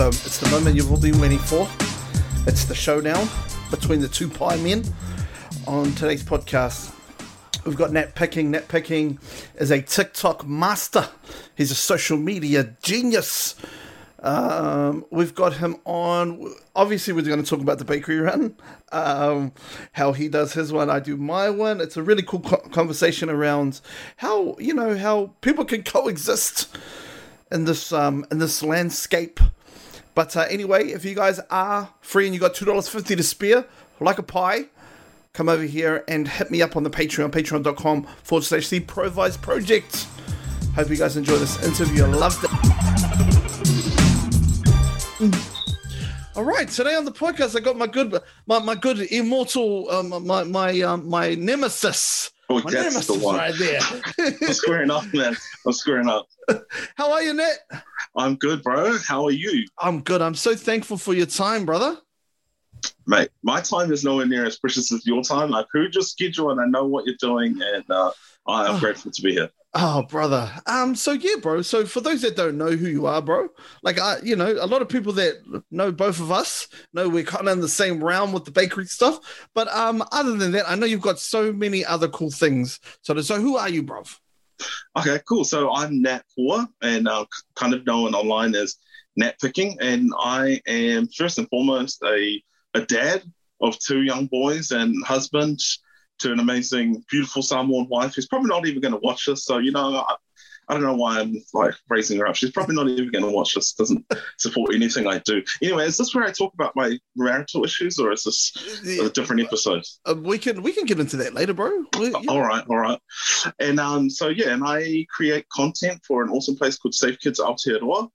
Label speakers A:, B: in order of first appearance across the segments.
A: the it's the moment you've all been waiting for. It's the showdown between the two pie men. On today's podcast, we've got Nat Picking. Nat Picking is a TikTok master. He's a social media genius. Um, we've got him on. Obviously, we're going to talk about the bakery run, um, how he does his one, I do my one. It's a really cool co- conversation around how you know how people can coexist in this um, in this landscape. But uh, anyway, if you guys are free and you got two dollars fifty to spare, like a pie, come over here and hit me up on the Patreon, patreon.com forward slash the Provise Project. Hope you guys enjoy this interview. I loved it. All right, today on the podcast, I got my good, my, my good immortal, um, my my um, my nemesis.
B: Oh,
A: my
B: that's the one.
A: right there.
B: I'm squaring up, man. I'm squaring up.
A: How are you, Nat?
B: I'm good, bro. How are you,
A: I'm good. I'm so thankful for your time, brother.
B: mate? My time is nowhere near as precious as your time. I've heard your schedule and I know what you're doing, and uh, I am
A: Oh.
B: grateful to be here.
A: Oh, brother. Um. So yeah, bro. So for those that don't know who you are, bro, like I, you know, a lot of people that know both of us know we're kind of in the same realm with the bakery stuff. But um, other than that, I know you've got so many other cool things. So, so who are you, bro?
B: Okay, cool. So I'm Nat Poor, and uh, kind of known online as Nat Picking, and I am first and foremost a a dad of two young boys and husband to an amazing, beautiful Samoan wife who's probably not even going to watch this. So you know, I, I don't know why I'm like raising her up. She's probably not even going to watch this. Doesn't support anything I do. Anyway, is this where I talk about my marital issues, or is this a different episode?
A: Uh, we can we can get into that later, bro. We- yeah.
B: All right, all right. And um, so yeah, and I create content for an awesome place called Safe Kids Aotearoa,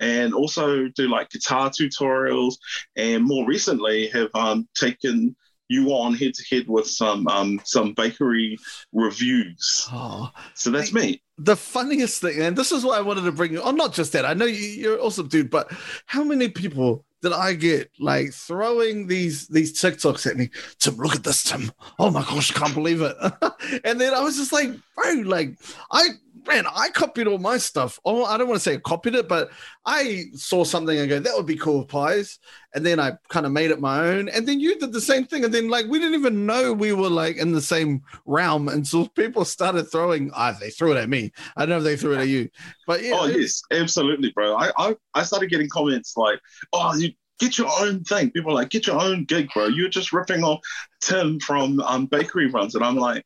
B: and also do like guitar tutorials, and more recently have um, taken you on head to head with some um, some bakery reviews.
A: Oh,
B: So that's me.
A: the funniest thing, and this is what I wanted to bring you. Oh, not just that. I know you, you're an awesome dude, but how many people did I get like throwing these these TikToks at me? Tim, look at this, Tim. Oh my gosh, I can't believe it. and then I was just like, bro, like I man, I copied all my stuff. Oh, I don't want to say copied it, but I saw something and go, that would be cool with pies. And then I kind of made it my own. And then you did the same thing. And then like we didn't even know we were like in the same realm. And so people started throwing, ah, they threw it at me. I don't know if they threw it at you. But yeah.
B: Oh yes, absolutely, bro. I, I I started getting comments like, "Oh, you get your own thing." People are like, "Get your own gig, bro. You're just ripping off Tim from um, bakery runs," and I'm like,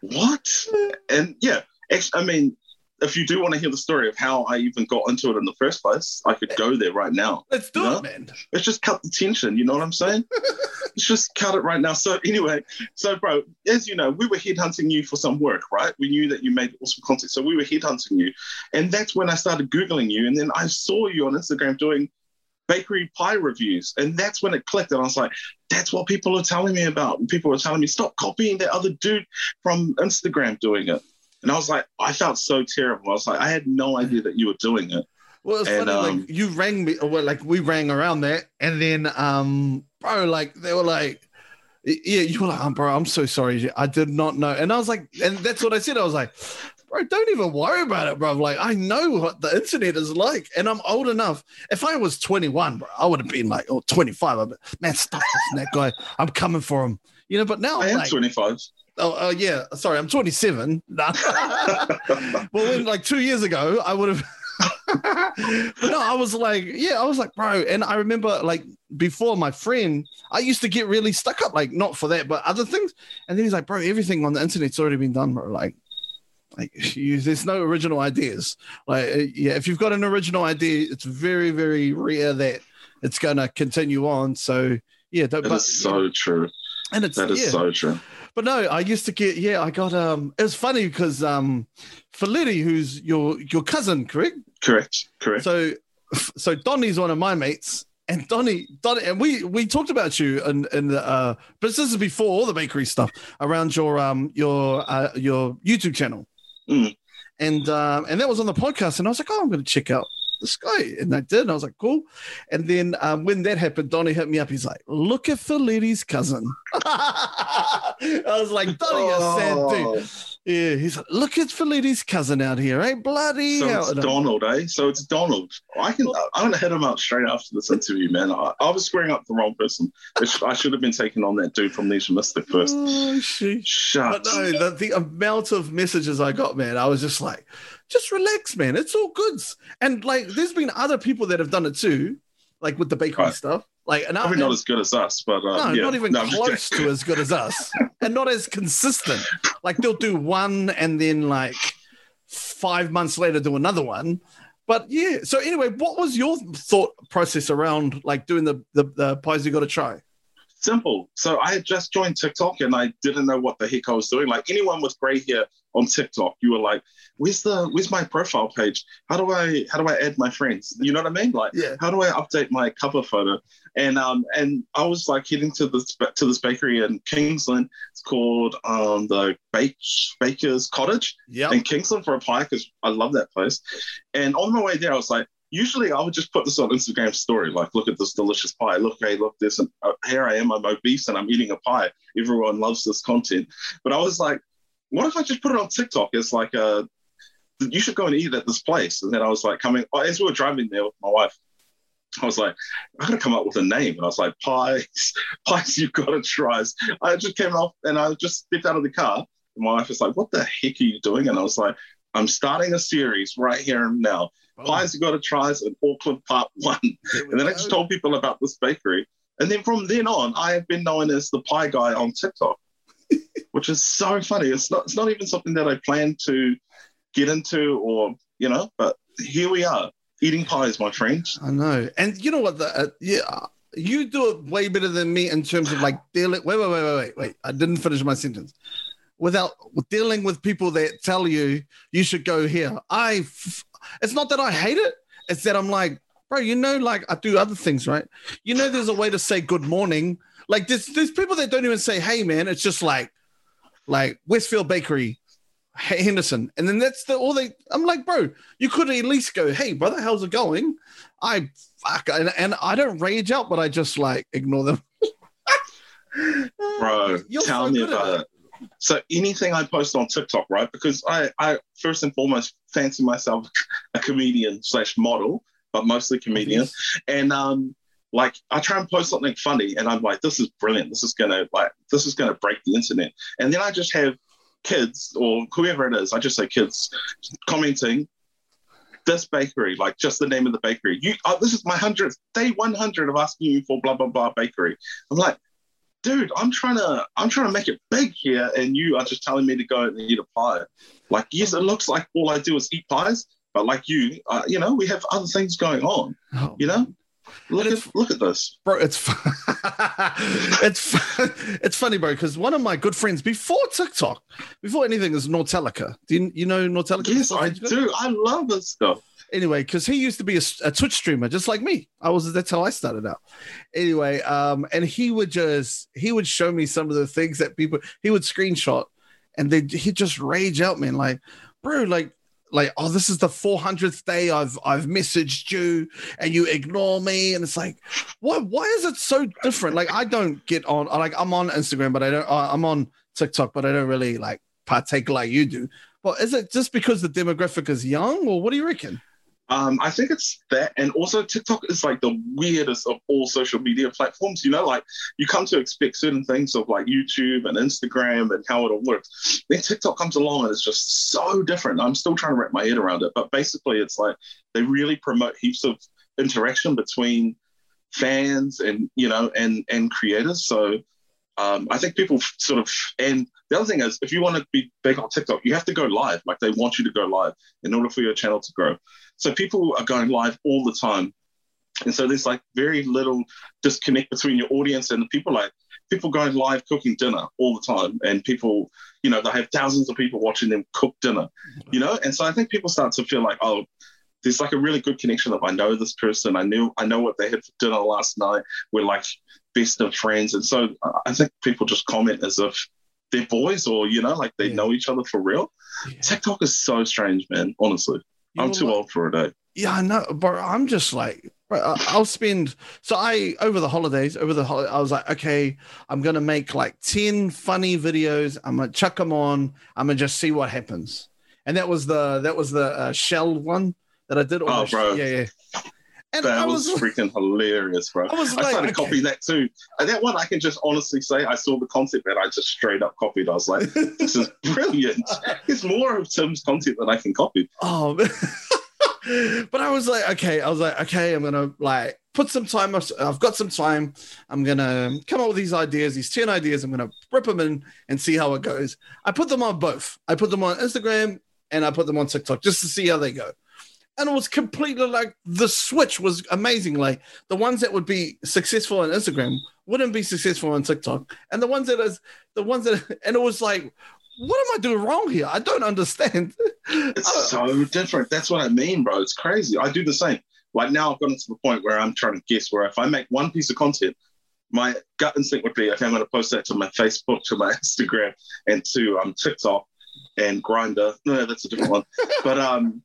B: "What?" And yeah, actually, I mean, if you do want to hear the story of how I even got into it in the first place, I could go there right now.
A: Let's do
B: Yeah.
A: it, man.
B: Let's just cut the tension. You know what I'm saying? Let's just cut it right now. So anyway, so bro, as you know, we were headhunting you for some work, right? We knew that you made awesome content, so we were headhunting you, and that's when I started googling you, and then I saw you on Instagram doing bakery pie reviews, and that's when it clicked, and I was like, that's what people are telling me about. And people were telling me stop copying that other dude from Instagram doing it. And I was like, I felt so terrible. I was like, I had no idea that you were doing it.
A: Well, it's
B: And,
A: funny,
B: um,
A: like you rang me, well, like we rang around that, and then, um, bro, like they were like, yeah, you were like, oh, bro, I'm so sorry, I did not know, and I was like, and that's what I said, I was like, bro, don't even worry about it, bro. Like I know what the internet is like, and I'm old enough. If I was 21, bro, I would have been like, oh, 25, I'd be, man, stop this, that guy, I'm coming for him, you know. But now,
B: I
A: I'm like,
B: 25.
A: Oh, uh, yeah. Sorry, I'm 27. Nah. well, when, like two years ago, I would have. but no, I was like, yeah, I was like, bro. And I remember, like, before my friend, I used to get really stuck up, like, not for that, but other things. And then he's like, bro, everything on the internet's already been done, bro. Like, like you, there's no original ideas. Like, uh, yeah, if you've got an original idea, it's very, very rare that it's gonna continue on. So, yeah, don't,
B: That
A: but,
B: is so true.
A: and it's
B: That is
A: yeah.
B: so true.
A: But no, I used to get yeah, I got um it was funny because um Felitti, who's your your cousin, correct?
B: Correct. Correct.
A: So so Donny's one of my mates. And Donny, Donny, and we we talked about you in in the uh, but this is before all the bakery stuff around your um your uh, your YouTube channel,
B: Mm.
A: and um and that was on the podcast, and I was like, oh, I'm going to check out this guy, and I did, and I was like, cool. And then um, when that happened, Donny hit me up. He's like, look at Felitti's cousin. I was like, Donnie, you sad
B: Oh.
A: dude. Yeah, he's like, look at Fellini's cousin out here, eh? Bloody
B: So
A: hell.
B: it's Donald, eh? So it's Donald. I can. I'm gonna hit him up straight after this interview, man. I, I was squaring up the wrong person. I should have been taking on that dude from Leisure Mystic first.
A: Oh, shit.
B: Shut.
A: But no, the, the amount of messages I got, man, I was just like, just relax, man. It's all good. And like, there's been other people that have done it too, like with the bakery
B: Right.
A: stuff. Like, and I,
B: Probably not as good as us, but uh,
A: no,
B: yeah.
A: not even
B: No,
A: close to as good as us, and not as consistent. Like they'll do one, and then like five months later do another one. But yeah. So anyway, what was your thought process around like doing the the, the pies you got to try?
B: Simple. So I had just joined TikTok and I didn't know what the heck I was doing. Like anyone with gray hair on TikTok, you were like, "Where's the Where's my profile page? How do I How do I add my friends? You know what I mean? Like,
A: Yeah.
B: how do I update my cover photo?" And um and I was like heading to this to this bakery in Kingsland. It's called um the Bake Baker's Cottage
A: Yeah.
B: in Kingsland for a pie because I love that place. And on my way there, I was like, usually I would just put this on Instagram story, like, look at this delicious pie. Look, hey, look this, and uh, here I am. I'm obese and I'm eating a pie. Everyone loves this content. But I was like, what if I just put it on TikTok as like a, you should go and eat at this place. And then I was like, coming oh, as we were driving there with my wife. I was like, I gotta come up with a name. And I was like, pies, pies, you've got to try. I just came off and I just stepped out of the car. And my wife was like, what the heck are you doing? And I was like, I'm starting a series right here and now. Pies you got to try is in Auckland Part One. And then I just told people about this bakery. And then from then on, I have been known as the pie guy on TikTok, which is so funny. It's not it's not even something that I planned to get into or you know, but here we are eating pies, my friends.
A: I know. And you know what? The, uh, yeah, you do it way better than me in terms of like dealing. Wait, wait, wait, wait, wait, wait. I didn't finish my sentence. Without dealing with people that tell you you should go here. I, f- it's not that I hate it. It's that I'm like, bro, you know, like I do other things, right? You know, there's a way to say good morning. Like there's there's people that don't even say hey man. It's just like, like Westfield Bakery, Henderson, and then that's the all they. I'm like, bro, you could at least go, hey brother, how's it going? I fuck, and, and I don't rage out, but I just like ignore them.
B: Bro,
A: You're
B: tell
A: so
B: me about it. So anything I post on TikTok, right? Because I, I first and foremost fancy myself a comedian slash model, but mostly comedian. And um, like I try and post something funny, and I'm like, this is brilliant. This is gonna like this is gonna break the internet. And then I just have kids or whoever it is, I just say kids commenting. This bakery, like just the name of the bakery. You, oh, this is my hundredth day, one hundred of asking you for blah blah blah bakery. I'm like, dude, I'm trying to, I'm trying to make it big here, and you are just telling me to go and eat a pie. Like, yes, it looks like all I do is eat pies, but like you, uh, you know, we have other things going on.
A: Oh,
B: You know, look at look at this.
A: bro, it's it's it's funny, bro, because one of my good friends before TikTok, before anything, is Nortelica. Do you, you know Nortelica?
B: Yes, I do. I love this stuff.
A: anyway, because he used to be a, a Twitch streamer, just like me. I was that's how I started out. Anyway, um, and he would just he would show me some of the things that people he would screenshot, and they he'd just rage out, man, like, bro, like. Like oh, this is the 400th day I've I've messaged you and you ignore me and it's like, why why is it so different? Like I don't get on like I'm on Instagram but I don't I'm on TikTok but I don't really like partake like you do. But is it just because the demographic is young or what do you reckon?
B: Um, I think it's that, and also TikTok is like the weirdest of all social media platforms. You know, like you come to expect certain things of like YouTube and Instagram and how it all works. Then TikTok comes along and it's just so different. I'm still trying to wrap my head around it, but basically, it's like they really promote heaps of interaction between fans and you know and and creators. So um, I think people sort of, and the other thing is, if you want to be big on TikTok, you have to go live. Like they want you to go live in order for your channel to grow. So people are going live all the time. And so there's like very little disconnect between your audience and the people like people going live cooking dinner all the time. And people, you know, they have thousands of people watching them cook dinner, you know? And so I think people start to feel like, oh, there's like a really good connection of I know this person. I knew I know what they had for dinner last night. We're like best of friends. And so I think people just comment as if they're boys or, you know, like they
A: Yeah.
B: know each other for real. TikTok is so strange, man. Honestly. I'm too
A: like-
B: old for it, eh?
A: Yeah, I know, but I'm just like, I'll spend. So I over the holidays, over the hol- I was like, okay, I'm gonna make like ten funny videos. I'm gonna chuck them on. I'm gonna just see what happens. And that was the that was the uh, shell one that I did.
B: Oh,
A: sh-
B: bro.
A: yeah, yeah. And
B: That
A: I
B: was
A: was,
B: freaking hilarious, bro.
A: I was
B: I
A: like,
B: started
A: okay.
B: copying that too. And that one, I can just honestly say, I saw the concept and I just straight up copied. I was like, this is brilliant. It's more of Tim's content that I can copy.
A: Oh, but I was like, okay, I was like, okay, I'm gonna like put some time. I've got some time. I'm gonna come up with these ideas, these ten ideas. I'm gonna rip them in and see how it goes. I put them on both. I put them on Instagram and I put them on TikTok just to see how they go. And it was completely like the switch was amazing. Like the ones that would be successful on Instagram wouldn't be successful on TikTok, and the ones that is the ones that and it was like, what am I doing wrong here? I don't understand.
B: It's
A: Uh,
B: so different. That's what I mean, bro. It's crazy. I do the same. Like now, I've gotten to the point where I'm trying to guess where if I make one piece of content, my gut instinct would be, okay, I'm going to post that to my Facebook, to my Instagram, and to um, TikTok and Grindr. No, that's a different one. But um,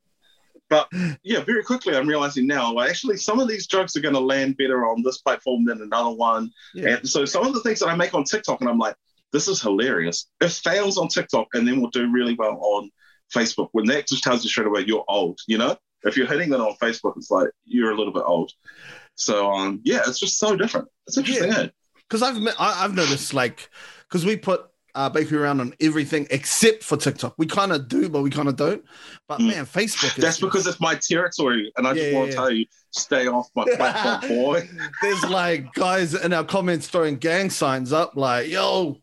B: but yeah, very quickly I'm realizing now, actually, some of these jokes are going to land better on this platform than another one.
A: Yeah.
B: And so some of the things that I make on TikTok, and I'm like, this is hilarious. It fails on TikTok, and then we'll do really well on Facebook. When that just tells you straight away you're old, you know? If you're hitting it on Facebook, it's like you're a little bit old. So um, yeah, it's just so different. It's interesting.
A: Yeah. because I've met- I, I've noticed like because we put uh, bakery around on everything except for TikTok. We kind of do, but we kind of don't. But
B: Mm.
A: man, Facebook. Is,
B: That's because it's my territory, and I just
A: Yeah,
B: want
A: yeah,
B: to tell you, stay off my platform, boy.
A: there's like guys in our comments throwing gang signs up, like yo,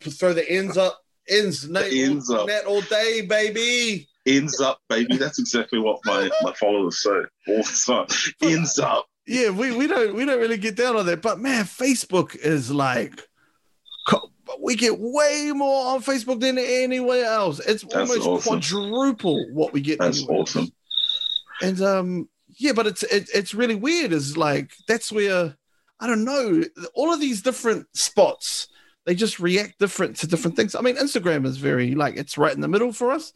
A: throw the ends up, ends, net,
B: ends up.
A: net all day, baby.
B: Ends up, baby. That's exactly what my, my followers say all the time. Ends up.
A: Yeah, we, we don't we don't really get down on that, but man, Facebook is like. We get way more on Facebook than anywhere else. It's
B: That's
A: almost
B: awesome.
A: quadruple what we get.
B: That's
A: else.
B: awesome.
A: and um yeah but it's it, it's really weird is like that's where i don't know all of these different spots they just react different to different things i mean instagram is very like it's right in the middle for us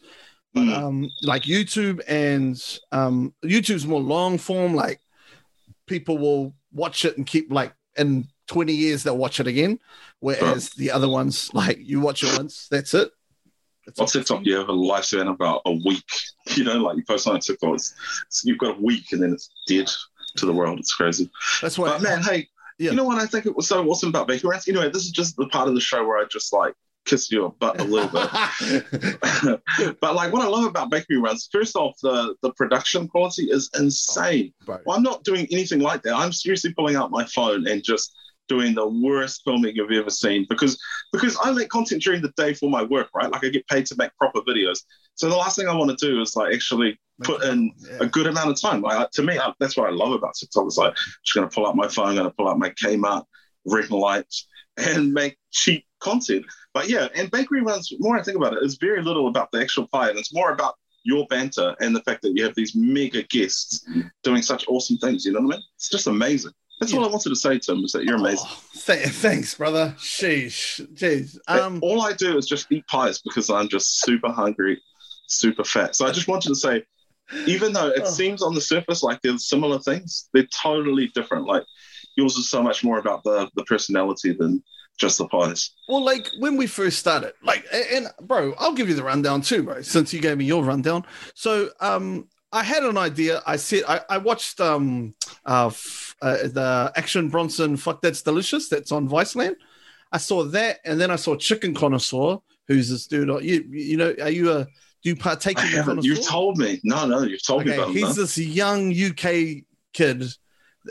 A: but
B: Mm.
A: um like youtube and um youtube's more long form like people will watch it and keep like in 20 years they'll watch it again whereas the other ones like you watch it once that's it That's
B: On. TikTok, you have a lifespan of about a week. You know, like you post on TikTok, you've got a week and then it's dead to the world. It's crazy.
A: that's why
B: But man, hey,
A: Yeah.
B: you know what I think it was so awesome about Bakery Runs? Anyway, this is just the part of the show where I just like kiss your butt a little bit. but like what I love about Bakery Runs, first off, the the production quality is oh, insane.
A: Bro.
B: Well, I'm not doing anything like that. I'm seriously pulling out my phone and just doing the worst filming you've ever seen because because I make content during the day for my work, right? Like I get paid to make proper videos. So the last thing I want to do is like actually put in
A: Yeah.
B: a good amount of time. Like to me, I, that's what I love about TikTok. It's like just gonna pull out my phone, gonna pull out my Kmart ring lights, and make cheap content. But yeah, and bakery runs. More I think about it, it's very little about the actual pie, and it's more about your banter and the fact that you have these mega guests mm. doing such awesome things. You know what I mean? It's just amazing. That's
A: Yeah.
B: all I wanted to say, Tim, is that you're amazing.
A: Oh, th- thanks, brother. Sheesh. Jeez. Um,
B: all I do is just eat pies because I'm just super hungry, super fat. So I just wanted to say, even though it
A: Oh.
B: seems on the surface like they're similar things, they're totally different. Like yours is so much more about the the personality than just the pies.
A: well, like when we first started, like, a- and, bro, I'll give you the rundown too, bro, since you gave me your rundown. So, um, I had an idea. I said I, I watched um uh, f- uh the Action Bronson Fuck That's Delicious that's on Viceland. I saw that, and then I saw Chicken Connoisseur, who's this dude. You you know, are you a do you partake
B: I
A: in?
B: You've told me. No, no, you've told me
A: Okay,
B: about
A: he's
B: them.
A: this young UK kid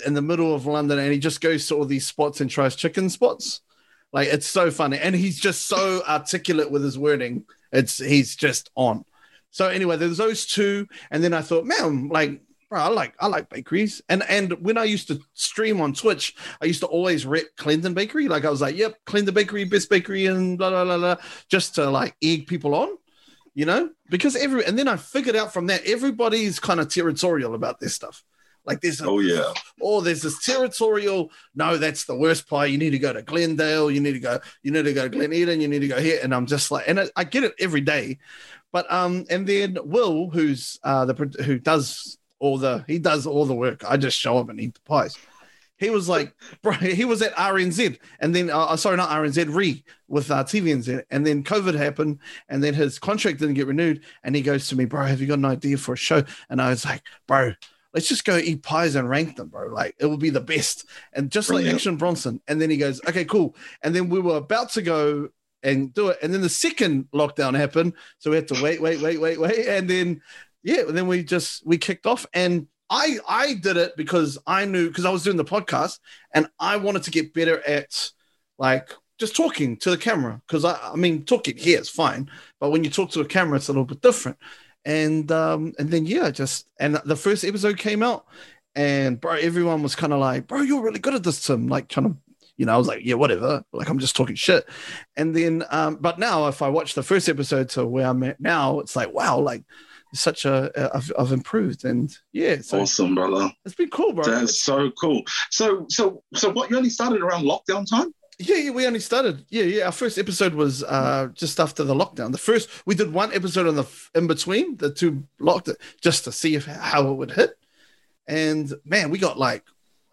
A: in the middle of London, and he just goes to all these spots and tries chicken spots. Like it's so funny, and he's just so articulate with his wording. It's he's just on. So anyway, there's those two, and then I thought, man, like, bro, I like I like bakeries, and and when I used to stream on Twitch, I used to always rep Clendon Bakery. Like I was like, yep, Clendon Bakery, best bakery, and blah blah blah blah, just to like egg people on you know? Because every and then i figured out from that everybody's kind of territorial about this stuff. Like there's a,
B: Oh yeah.
A: oh there's this territorial no that's the worst pie you need to go to glendale. You need to go you need to go to glen eden. You need to go here. And i'm just like and I, I get it every day but um and then will who's uh the who does all the he does all the work. I just show up and eat the pies. He was like, bro, he was at RNZ, and then uh, sorry, not RNZ, Re with uh, TVNZ, and then COVID happened, and then his contract didn't get renewed, and he goes to me, bro, have you got an idea for a show? And I was like, bro, let's just go eat pies and rank them, bro. Like it will be the best, and just like Action Bronson. And then he goes, okay, cool. And then we were about to go and do it, and then the second lockdown happened, so we had to wait, wait, wait, wait, wait, and then yeah, then we just we kicked off. And. I, I did it because I knew because I was doing the podcast and I wanted to get better at like just talking to the camera. Because I, I mean talking here is fine. But when you talk to a camera it's a little bit different. And um and then yeah just and the first episode came out and bro everyone was kind of like bro you're really good at this tim like trying to you know i was like yeah whatever like i'm just talking shit and then um but now if i watch the first episode to where i'm at now it's like wow like such a, a I've, I've improved and yeah so
B: awesome, brother.
A: it's been cool bro
B: That's so cool. So, so, so, what? You only started around lockdown time?
A: Yeah, yeah, we only started. Yeah, yeah. Our first episode was uh, just after the lockdown. The first we did one episode on the in between the two locked it just to see if how it would hit. And man, we got like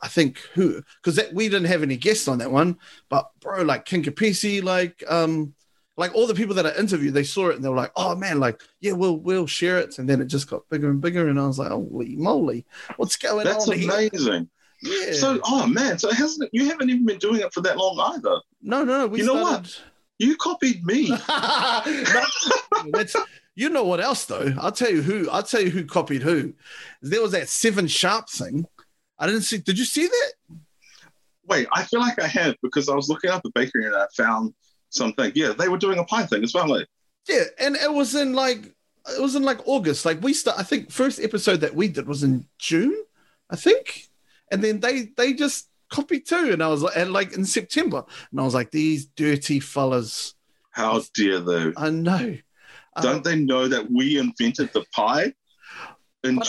A: I think who because we didn't have any guests on that one, but bro, like King Kapisi, like um, like all the people that I interviewed, they saw it and they were like, "Oh man, like yeah, we'll we'll share it." And then it just got bigger and bigger, and I was like, "Holy moly, what's going
B: That's
A: on That's
B: amazing.
A: Yeah.
B: So, oh man, so hasn't you haven't even been doing it for that long either?
A: no, no. We
B: You know
A: started...
B: what? You copied me.
A: No, that's- you know what else though? I'll tell you who. I'll tell you who copied who. There was that seven sharp thing. I didn't see. Did you see that?
B: Wait, I feel like I have because I was looking up the bakery and I found something. Yeah, they were doing a pie thing as well. Like,
A: Yeah, and it was in like it was in like August. Like we start. I think first episode that we did was in June. I think, and then they they just copied too. And I was like, and like in September, and I was like, these dirty fellas.
B: how dare they?
A: I know. Um,
B: Don't they know that we invented the pie in
A: But-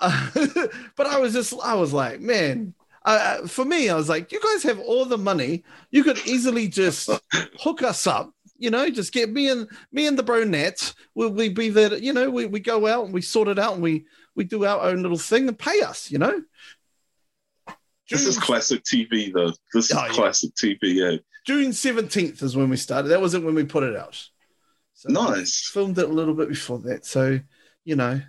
A: But I was just, I was like, man, uh, for me, I was like, you guys have all the money. You could easily just hook us up. You know, just get me and me and the bro net. We'll we be there. You know, we, we go out and we sort it out and we we do our own little thing and pay us. You know.
B: This is classic TV, though. This is
A: Oh, yeah.
B: classic TV. Yeah.
A: June seventeenth is when we started. That wasn't when we put it out. So
B: Nice.
A: filmed it a little bit before that. So you know,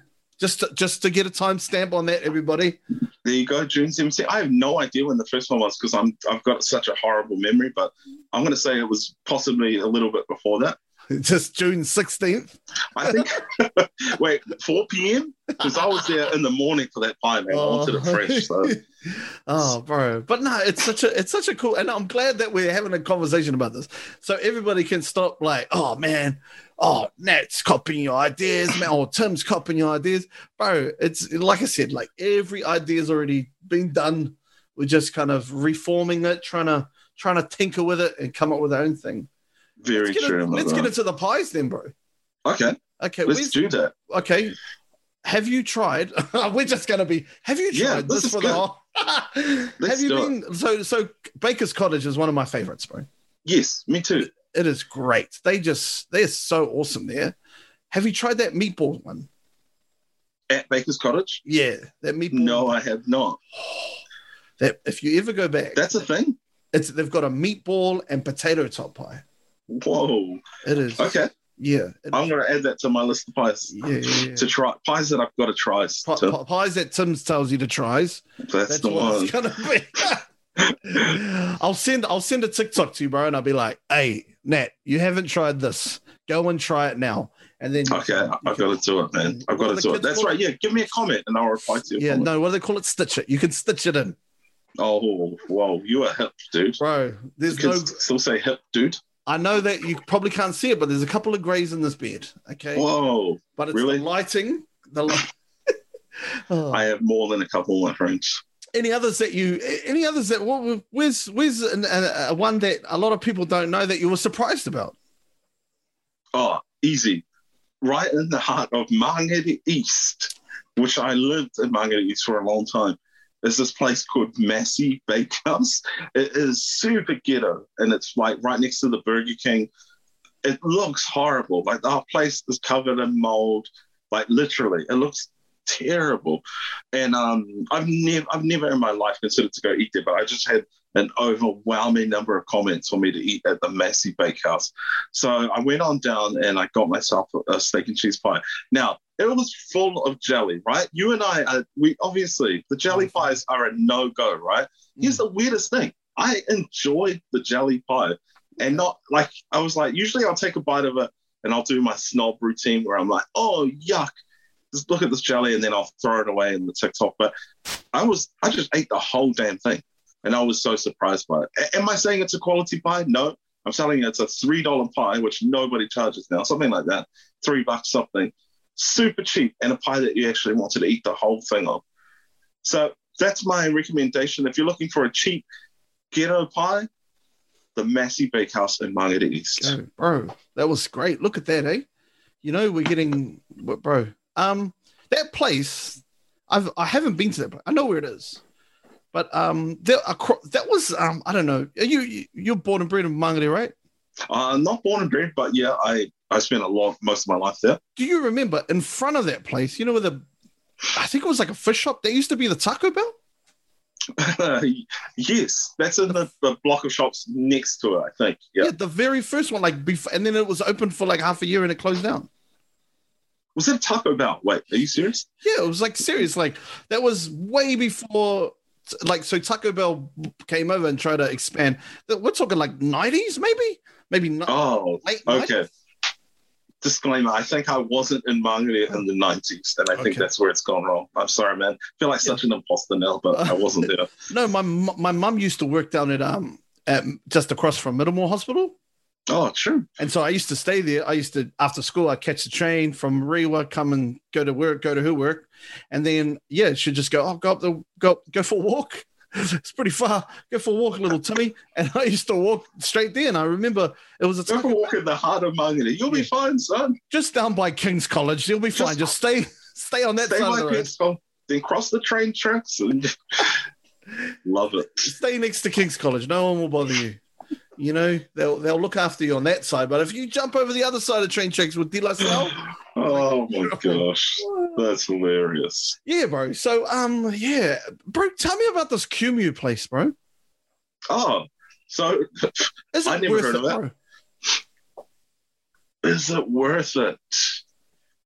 A: just to, just to get a timestamp on that, everybody.
B: There you go, June 17th. I have no idea when the first one was because I'm I've got such a horrible memory, but I'm going to say it was possibly a little bit before that.
A: Just June sixteenth.
B: I think. wait, 4 p.m. Because I was there in the morning for that pie, man. I oh, wanted it fresh. So
A: oh, bro. But no, it's such a it's such a cool, and I'm glad that we're having a conversation about this, so everybody can stop like, oh man, oh Nat's copying your ideas, man, or Tim's copying your ideas, bro. It's like I said, like every idea's already been done. We're just kind of reforming it, trying to trying to tinker with it and come up with our own thing.
B: Very
A: let's
B: true.
A: it, let's get
B: brother.
A: into the pies then, bro.
B: Okay,
A: Okay,
B: let's do that.
A: okay. Have you tried? We're just gonna be. Have you
B: Yeah,
A: tried
B: this
A: this,
B: is
A: for the
B: good.
A: whole?
B: Let's
A: have you
B: do it.
A: been? So, so Baker's Cottage is one of my favorites, bro.
B: Yes, me too.
A: It is great. They just they're so awesome there. Have you tried that meatball one?
B: At Baker's Cottage?
A: Yeah, that meatball.
B: No, I have not.
A: That if you ever go back,
B: That's a thing.
A: it's they've got a meatball and potato top pie.
B: Whoa.
A: It is.
B: Okay,
A: Yeah.
B: I'm going to add that to my list of pies
A: yeah, yeah, yeah.
B: to try. Pies that I've got to try. Tim.
A: pi- pies that Tim's tells you to try.
B: That's,
A: That's
B: the
A: what
B: one.
A: it's gonna be. I'll send I'll send a TikTok to you, bro, and I'll be like, "Hey, Nat, you haven't tried this. Go and try it now." And then
B: Okay,
A: can-
B: I've
A: can-
B: got to do it, man. I've got to do it. That's right. Yeah, give me a comment and I'll reply to you.
A: Yeah,
B: comment.
A: no, what do they call it? Stitch it. You can stitch it in,
B: Oh, whoa, you are hip, dude.
A: bro. There's
B: You
A: no.
B: still say hip, dude.
A: I know that you probably can't see it, but there's a couple of grays in this bed. Okay,
B: Whoa,
A: but it's
B: really?
A: the lighting. The li- Oh.
B: I have more than a couple, my friends.
A: any others that you? Any others that? What, where's where's an, a, a one that a lot of people don't know that you were surprised about?
B: Oh, easy. Right in the heart of Mangere East, which I lived in Mangere East for a long time, is this place called Massey Bakehouse. It is super ghetto, and it's like right next to the Burger King. It looks horrible. Like our place is covered in mold. Like literally, it looks terrible. And um, I've never, I've never in my life considered to go eat there, but I just had an overwhelming number of comments for me to eat at the Massey Bakehouse. So I went on down and I got myself a steak and cheese pie. Now it was full of jelly, right? You and I, are, we obviously the jelly pies are a no go, right? Here's mm. the weirdest thing: I enjoyed the jelly pie, and not like I was like usually I'll take a bite of it and I'll do my snob routine where I'm like, oh yuck, just look at this jelly and then I'll throw it away in the TikTok. But I was I just ate the whole damn thing. And I was so surprised by it. A- am I saying it's a quality pie? No. I'm telling you it's a three dollar pie, which nobody charges now, something like that. Three bucks something. Super cheap and a pie that you actually wanted to eat the whole thing of. So that's my recommendation. If you're looking for a cheap ghetto pie, the Massey Bakehouse in Mangere East.
A: Go, bro, that was great. Look at that, eh? You know, we're getting, bro. Um, that place, I've I haven't been to that. Place. I know where it is, but um, there, that was um, I don't know. Are you you're born and bred in Mangere, right?
B: Uh, not born and bred, but yeah, I I spent a lot most of my life there.
A: Do you remember in front of that place? You know where the I think it was like a fish shop. That used to be the Taco Bell.
B: yes, that's in the, the, block of shops next to it. I think. Yeah. yeah,
A: the very first one, like before, and then it was open for like half a year and it closed down.
B: Was it Taco Bell? Wait, are you serious?
A: Yeah, it was like serious. Like that was way before. Like so, Taco Bell came over and tried to expand. We're talking like nineties, maybe, maybe.
B: Not, oh, late okay. 90s? disclaimer, I think I wasn't in Mangere in the 90s, and I okay. think that's where it's gone wrong. I'm sorry, man. I feel like such an imposter now, but I wasn't there.
A: no, my my mum used to work down at um at just across from Middlemore Hospital.
B: Oh, true.
A: And so I used to stay there. I used to after school I'd catch the train from Rewa, come and go to work, go to her work, and then yeah, she'd just go, oh, go up the go go for a walk. it's pretty far. Go for a walk, little Timmy. And I used to walk straight there. And I remember it was a
B: Go for a walk in the heart of Mangere. You'll be fine, son.
A: Just down by King's College. You'll be just, fine. Just stay stay on that stay side of the road.
B: Then cross the train tracks and love it.
A: Stay next to King's College. No one will bother you. You know, they'll they'll look after you on that side. But if you jump over the other side of train tracks with De La Salle,
B: oh my gosh, that's hilarious.
A: Yeah, bro. So um, yeah, bro, tell me about this Kumu place, bro.
B: Oh, so
A: Is I never heard it, of that. Bro?
B: Is it worth it?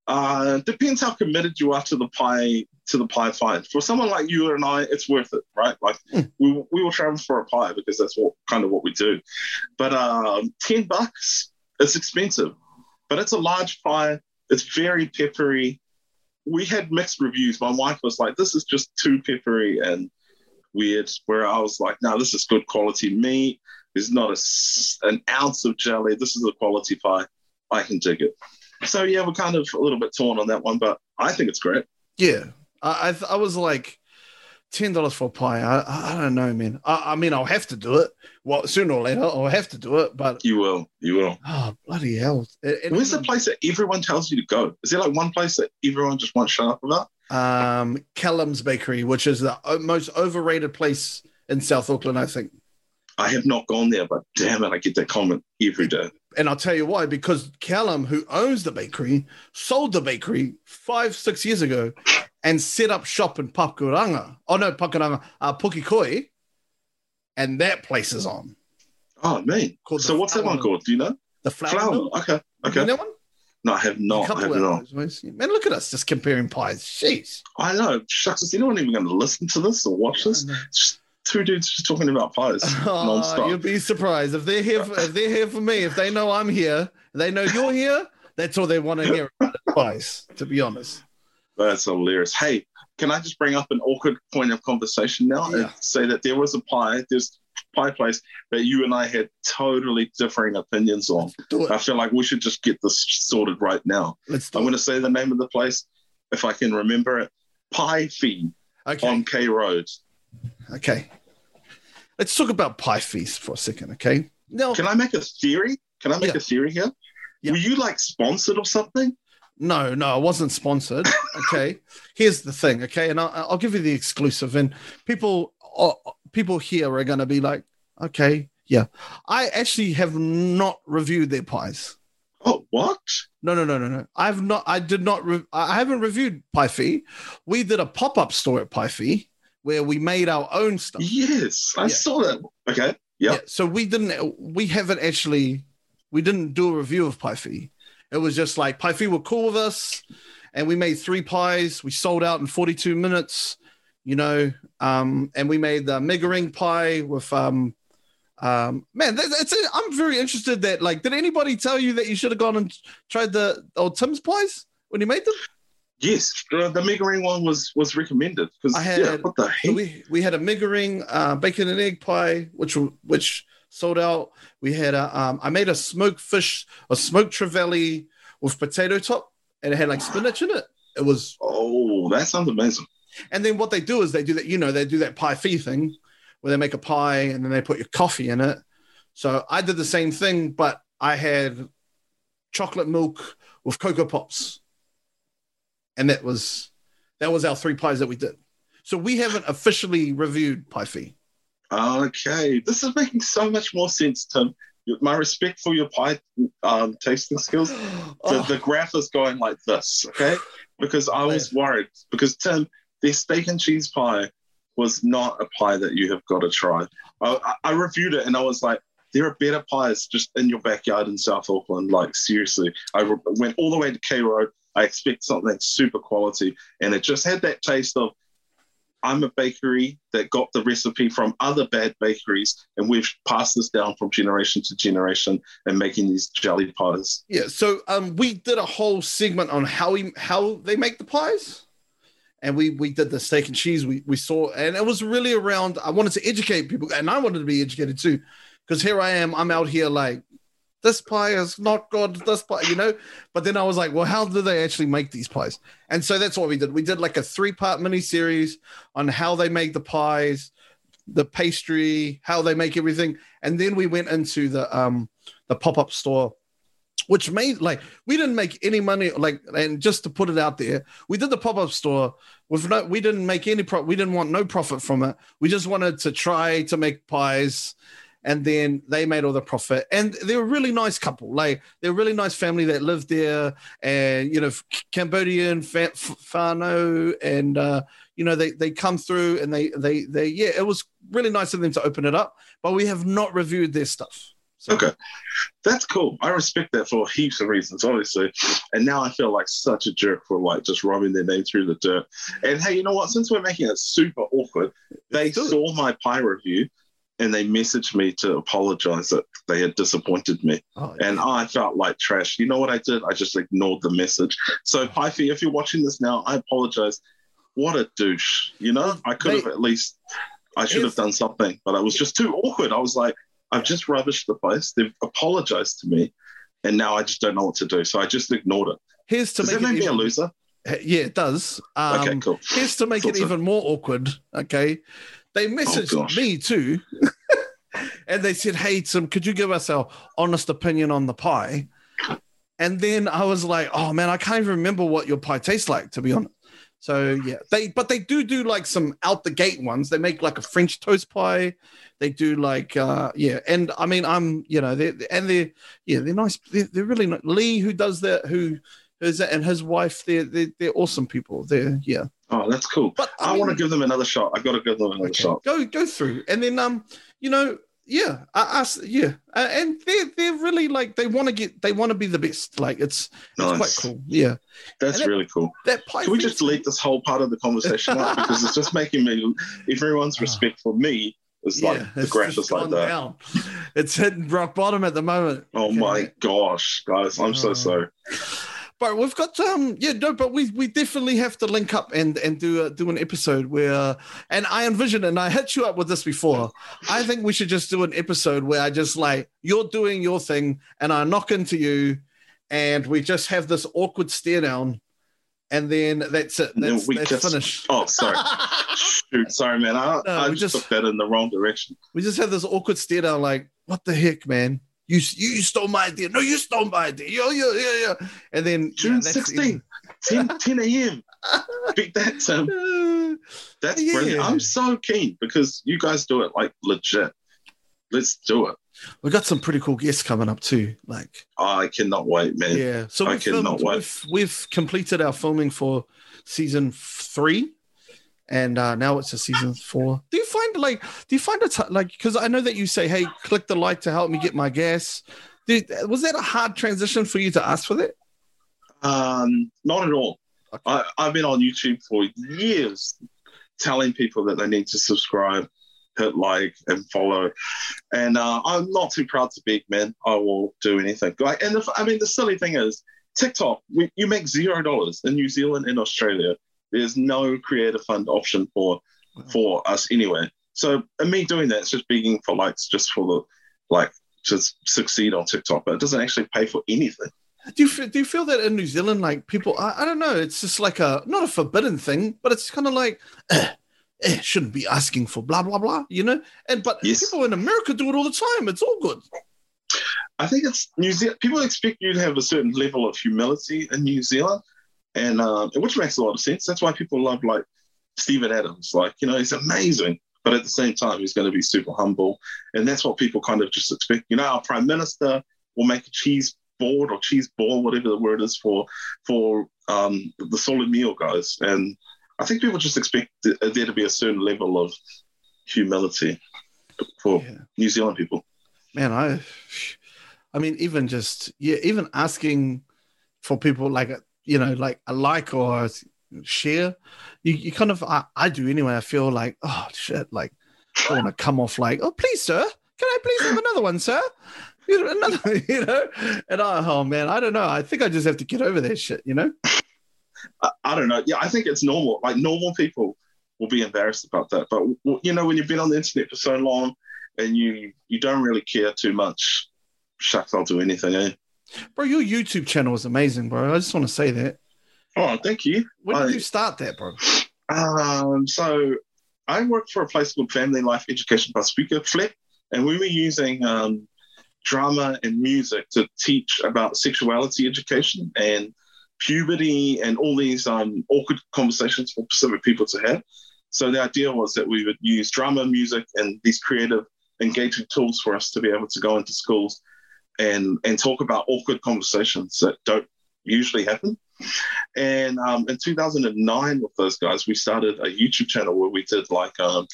B: Uh, depends how committed you are to the pie to the pie fight. For someone like you and I, it's worth it, right? Like mm. we, we will travel for a pie because that's what kind of what we do. But um, ten bucks, it's expensive, but it's a large pie. It's very peppery. We had mixed reviews. My wife was like, "This is just too peppery and weird." Where I was like, "No, this is good quality meat. There's not a, an ounce of jelly. This is a quality pie. I can dig it." So yeah, we're kind of a little bit torn on that one, but I think it's great.
A: Yeah, I I, I was like ten dollars for a pie. I I don't know, man. I, I mean, I'll have to do it. Well, sooner or later, I'll have to do it. But
B: you will, you will.
A: Oh bloody hell!
B: It, Where's the place that everyone tells you to go? Is there like one place that everyone just won't shut up about?
A: Um, Callum's Bakery, which is the most overrated place in South Auckland, I think.
B: I have not gone there, but damn it, I get that comment every day.
A: And I'll tell you why, because Callum, who owns the bakery, sold the bakery five, six years ago and set up shop in Pakuranga. Oh, no, Pakuranga, uh, Pukekohe. And that place is on.
B: Oh, man. So what's that one called? Do you know?
A: The Flower. flower.
B: Okay. Okay.
A: You know one?
B: No, I have not. I have not.
A: Man, look at us just comparing pies. Jeez.
B: I know. Shucks, is anyone even going to listen to this or watch this? Just two dudes just talking about pies ah,
A: oh, You'll be surprised if they're here. For, if they're here for me, if they know I'm here, they know you're here. That's all they want to hear about pies. To be honest,
B: that's hilarious. Hey, can I just bring up an awkward point of conversation now yeah. and say that there was a pie, there's pie place that you and I had totally differing opinions on. I feel like we should just get this sorted right now.
A: Let's
B: I'm going to say the name of the place if I can remember it. Pie Fee okay. on K Road.
A: Okay. Let's talk about Pie Feast for a second, okay?
B: No. Can I make a theory? Can I make yeah. a theory here? Yeah. Were you like sponsored or something?
A: No, no, I wasn't sponsored. Okay. Here's the thing, okay? And I'll, I'll give you the exclusive. And people, uh, people here are going to be like, okay, yeah. I actually have not reviewed their pies.
B: Oh, What?
A: No, no, no, no, no. I've not. I did not. Re- I haven't reviewed Pie We did a pop up store at Pie where we made our own stuff.
B: Yes, I
A: Yeah.
B: saw that. Okay. Yep.
A: Yeah. So we didn't. We haven't actually. We didn't do a review of Pie It was just like Pie were cool with us, and we made three pies. We sold out in 42 minutes. You know, um, and we made the mega ring pie with um, um, man, that, that's it. I'm very interested that like, did anybody tell you that you should have gone and tried the old Tim's pies when you made them?
B: Yes, the, the mega ring one was was recommended because
A: I had-
B: yeah, what the heck?
A: we we had a mega ring, uh, bacon and egg pie, which which sold out. We had a um, I made a smoked fish, a smoked trevally with potato top, and it had like spinach in it. It was,
B: oh, that sounds amazing.
A: and then what they do is they do that, you know, they do that pie fee thing where they make a pie and then they put your coffee in it. So I did the same thing, but I had chocolate milk with cocoa pops, and that was that was our three pies that we did. So we haven't officially reviewed pie fee.
B: Okay, this is making so much more sense, Tim. My respect for your pie um, tasting skills. The,
A: Oh,
B: the graph is going like this, okay? Because I was worried. Because Tim, their steak and cheese pie was not a pie that you have got to try. I, I, reviewed it and I was like, there are better pies just in your backyard in South Auckland. Like seriously, I went all the way to K Road. I expect something super quality, and it just had that taste of. I'm a bakery that got the recipe from other bad bakeries, and we've passed this down from generation to generation and making these jelly pies.
A: yeah. So um, we did a whole segment on how we how they make the pies, and we we did the steak and cheese. We we saw, and it was really around. I wanted to educate people, and I wanted to be educated too, because here I am. I'm out here like this pie is not good. This pie, you know. But then I was like, well, how do they actually make these pies? And so that's what we did. We did like a three part mini series on how they make the pies, the pastry, how they make everything, and then we went into the um the pop up store which made like we didn't make any money like and just to put it out there we did the pop-up store with no we didn't make any pro we didn't want no profit from it we just wanted to try to make pies and then they made all the profit and they're a really nice couple like they're a really nice family that lived there and you know cambodian fano and uh you know they they come through and they they they yeah it was really nice of them to open it up but we have not reviewed their stuff so
B: Okay. That's cool. I respect that for heaps of reasons, obviously. And now I feel like such a jerk for like just rubbing their name through the dirt. And hey, you know what? Since we're making it super awkward, they
A: Let's do it.
B: saw my pie review and they messaged me to apologize that they had disappointed me.
A: oh,
B: And I felt like trash. You know what I did? I just ignored the message. So, Pifey, if you're watching this now, I apologize. What a douche. You know, I could have at least, I should have done something, but I was just too awkward. I was like, I've just rubbished the place. They've apologized to me. And now I just don't know what to do. So I just ignored it.
A: here's to
B: Does
A: make
B: that
A: it
B: make me a loser?
A: Yeah, it does. Um,
B: okay, cool.
A: Here's to make
B: Thought
A: it
B: so.
A: even more awkward. Okay, they messaged
B: Oh,
A: me too, and they said, "Hey, Tim, could you give us our honest opinion on the pie?" And then I was like, "Oh man, I can't even remember what your pie tastes like, to be honest." So yeah, they but they do do like some out the gate ones. They make like a French toast pie. They do like uh yeah, and I mean I'm you know they and they're yeah they're nice. They're, they're really nice. Lee who does that who is and his wife they're they're, they're awesome people. They're yeah.
B: Oh, that's cool.
A: But
B: I,
A: mean,
B: want to give them another shot. I've got to give them another
A: okay,
B: shot.
A: Go go through, and then um, you know, yeah, I, I yeah, uh, and they're they're really like they want to get they want to be the best. Like it's it's quite cool. Yeah,
B: That's
A: that-
B: really cool.
A: that.
B: Can we just delete this whole part of the conversation out because it's just making me everyone's respect for me is like the graph is like that.
A: down. It's hitting rock bottom at the moment.
B: Oh
A: Okay.
B: my gosh, guys, I'm so
A: Oh.
B: sorry.
A: But we've got um yeah no but we we definitely have to link up and and do a, do an episode where and I envision and I hit you up with this before. I think we should just do an episode where I just like you're doing your thing and I knock into you and we just have this awkward stare down and then that's it.
B: Then
A: That's,
B: we
A: that's
B: just-
A: finished.
B: Oh, sorry. Shoot, sorry, man. I,
A: No,
B: I just,
A: just-
B: took that in the wrong direction.
A: we just have this awkward stare down like what the heck man you you stole my idea no you stole my idea yeah yeah yeah yeah and then
B: June
A: yeah, that's the
B: 16th, 10, 10 a.m. Beat that, Tim. That's
A: Yeah.
B: brilliant. I'm so keen because you guys do it like legit. Let's do it.
A: We got some pretty cool guests coming up too. Like, oh,
B: I cannot wait, man.
A: yeah. So
B: I
A: we've, filmed,
B: cannot wait.
A: we've we've completed our filming for season three, and uh, now it's a season four. Do you find like do you find it t- like because I know that you say, "Hey, click the like to help me get my gas." Did, was that a hard transition for you to ask for that?
B: Um, not at all.
A: Okay.
B: I, I've been on YouTube for years telling people that they need to subscribe, hit like, and follow. And uh, I'm not too proud to beg, man. I will do anything. Like, and if, I mean, the silly thing is, TikTok, we, you make zero dollars in New Zealand and Australia. There's no creator fund option for for us anyway. So and me doing that, it's just begging for likes, just for the like to succeed on TikTok, but it doesn't actually pay for anything.
A: Do you fe- do you feel that in New Zealand, like people, I, I don't know, it's just like a not a forbidden thing, but it's kind of like, eh, eh, shouldn't be asking for blah blah blah, you know. And but
B: Yes.
A: people in America do it all the time. It's all good.
B: I think it's New Zealand. People expect you to have a certain level of humility in New Zealand, and um, which makes a lot of sense. That's why people love like Steven Adams. Like you know, he's amazing, but at the same time, he's going to be super humble, and that's what people kind of just expect. You know, our prime minister will make a cheese board or cheese ball, whatever the word is for for um, the solid meal guys, and I think people just expect th- there to be a certain level of humility for
A: Yeah.
B: New Zealand people.
A: Man, I, I mean, even just yeah, even asking for people like a- you know, like a like or share, you, you kind of I, I do anyway. I feel like oh shit, like I want to come off like oh please sir, can I please have another one, sir? You know, another, you know, and I, oh man, I don't know. I think I just have to get over that shit, you know.
B: I, I don't know. Yeah, I think it's normal. Like normal people will be embarrassed about that. But you know, when you've been on the internet for so long and you you don't really care too much, shucks, I'll do anything. Eh?
A: Bro, your YouTube channel is amazing, bro. I just want to say that.
B: Oh, thank you.
A: When did
B: I-
A: you start that, bro?
B: Um, so I worked for a place called Family Life Education Pasifika Flip, and we were using um, drama and music to teach about sexuality education and puberty and all these um, awkward conversations for Pacific people to have. So the idea was that we would use drama, music, and these creative, engaging tools for us to be able to go into schools and and talk about awkward conversations that don't usually happen. And um, in 2009, with those guys, we started a YouTube channel where we did like um,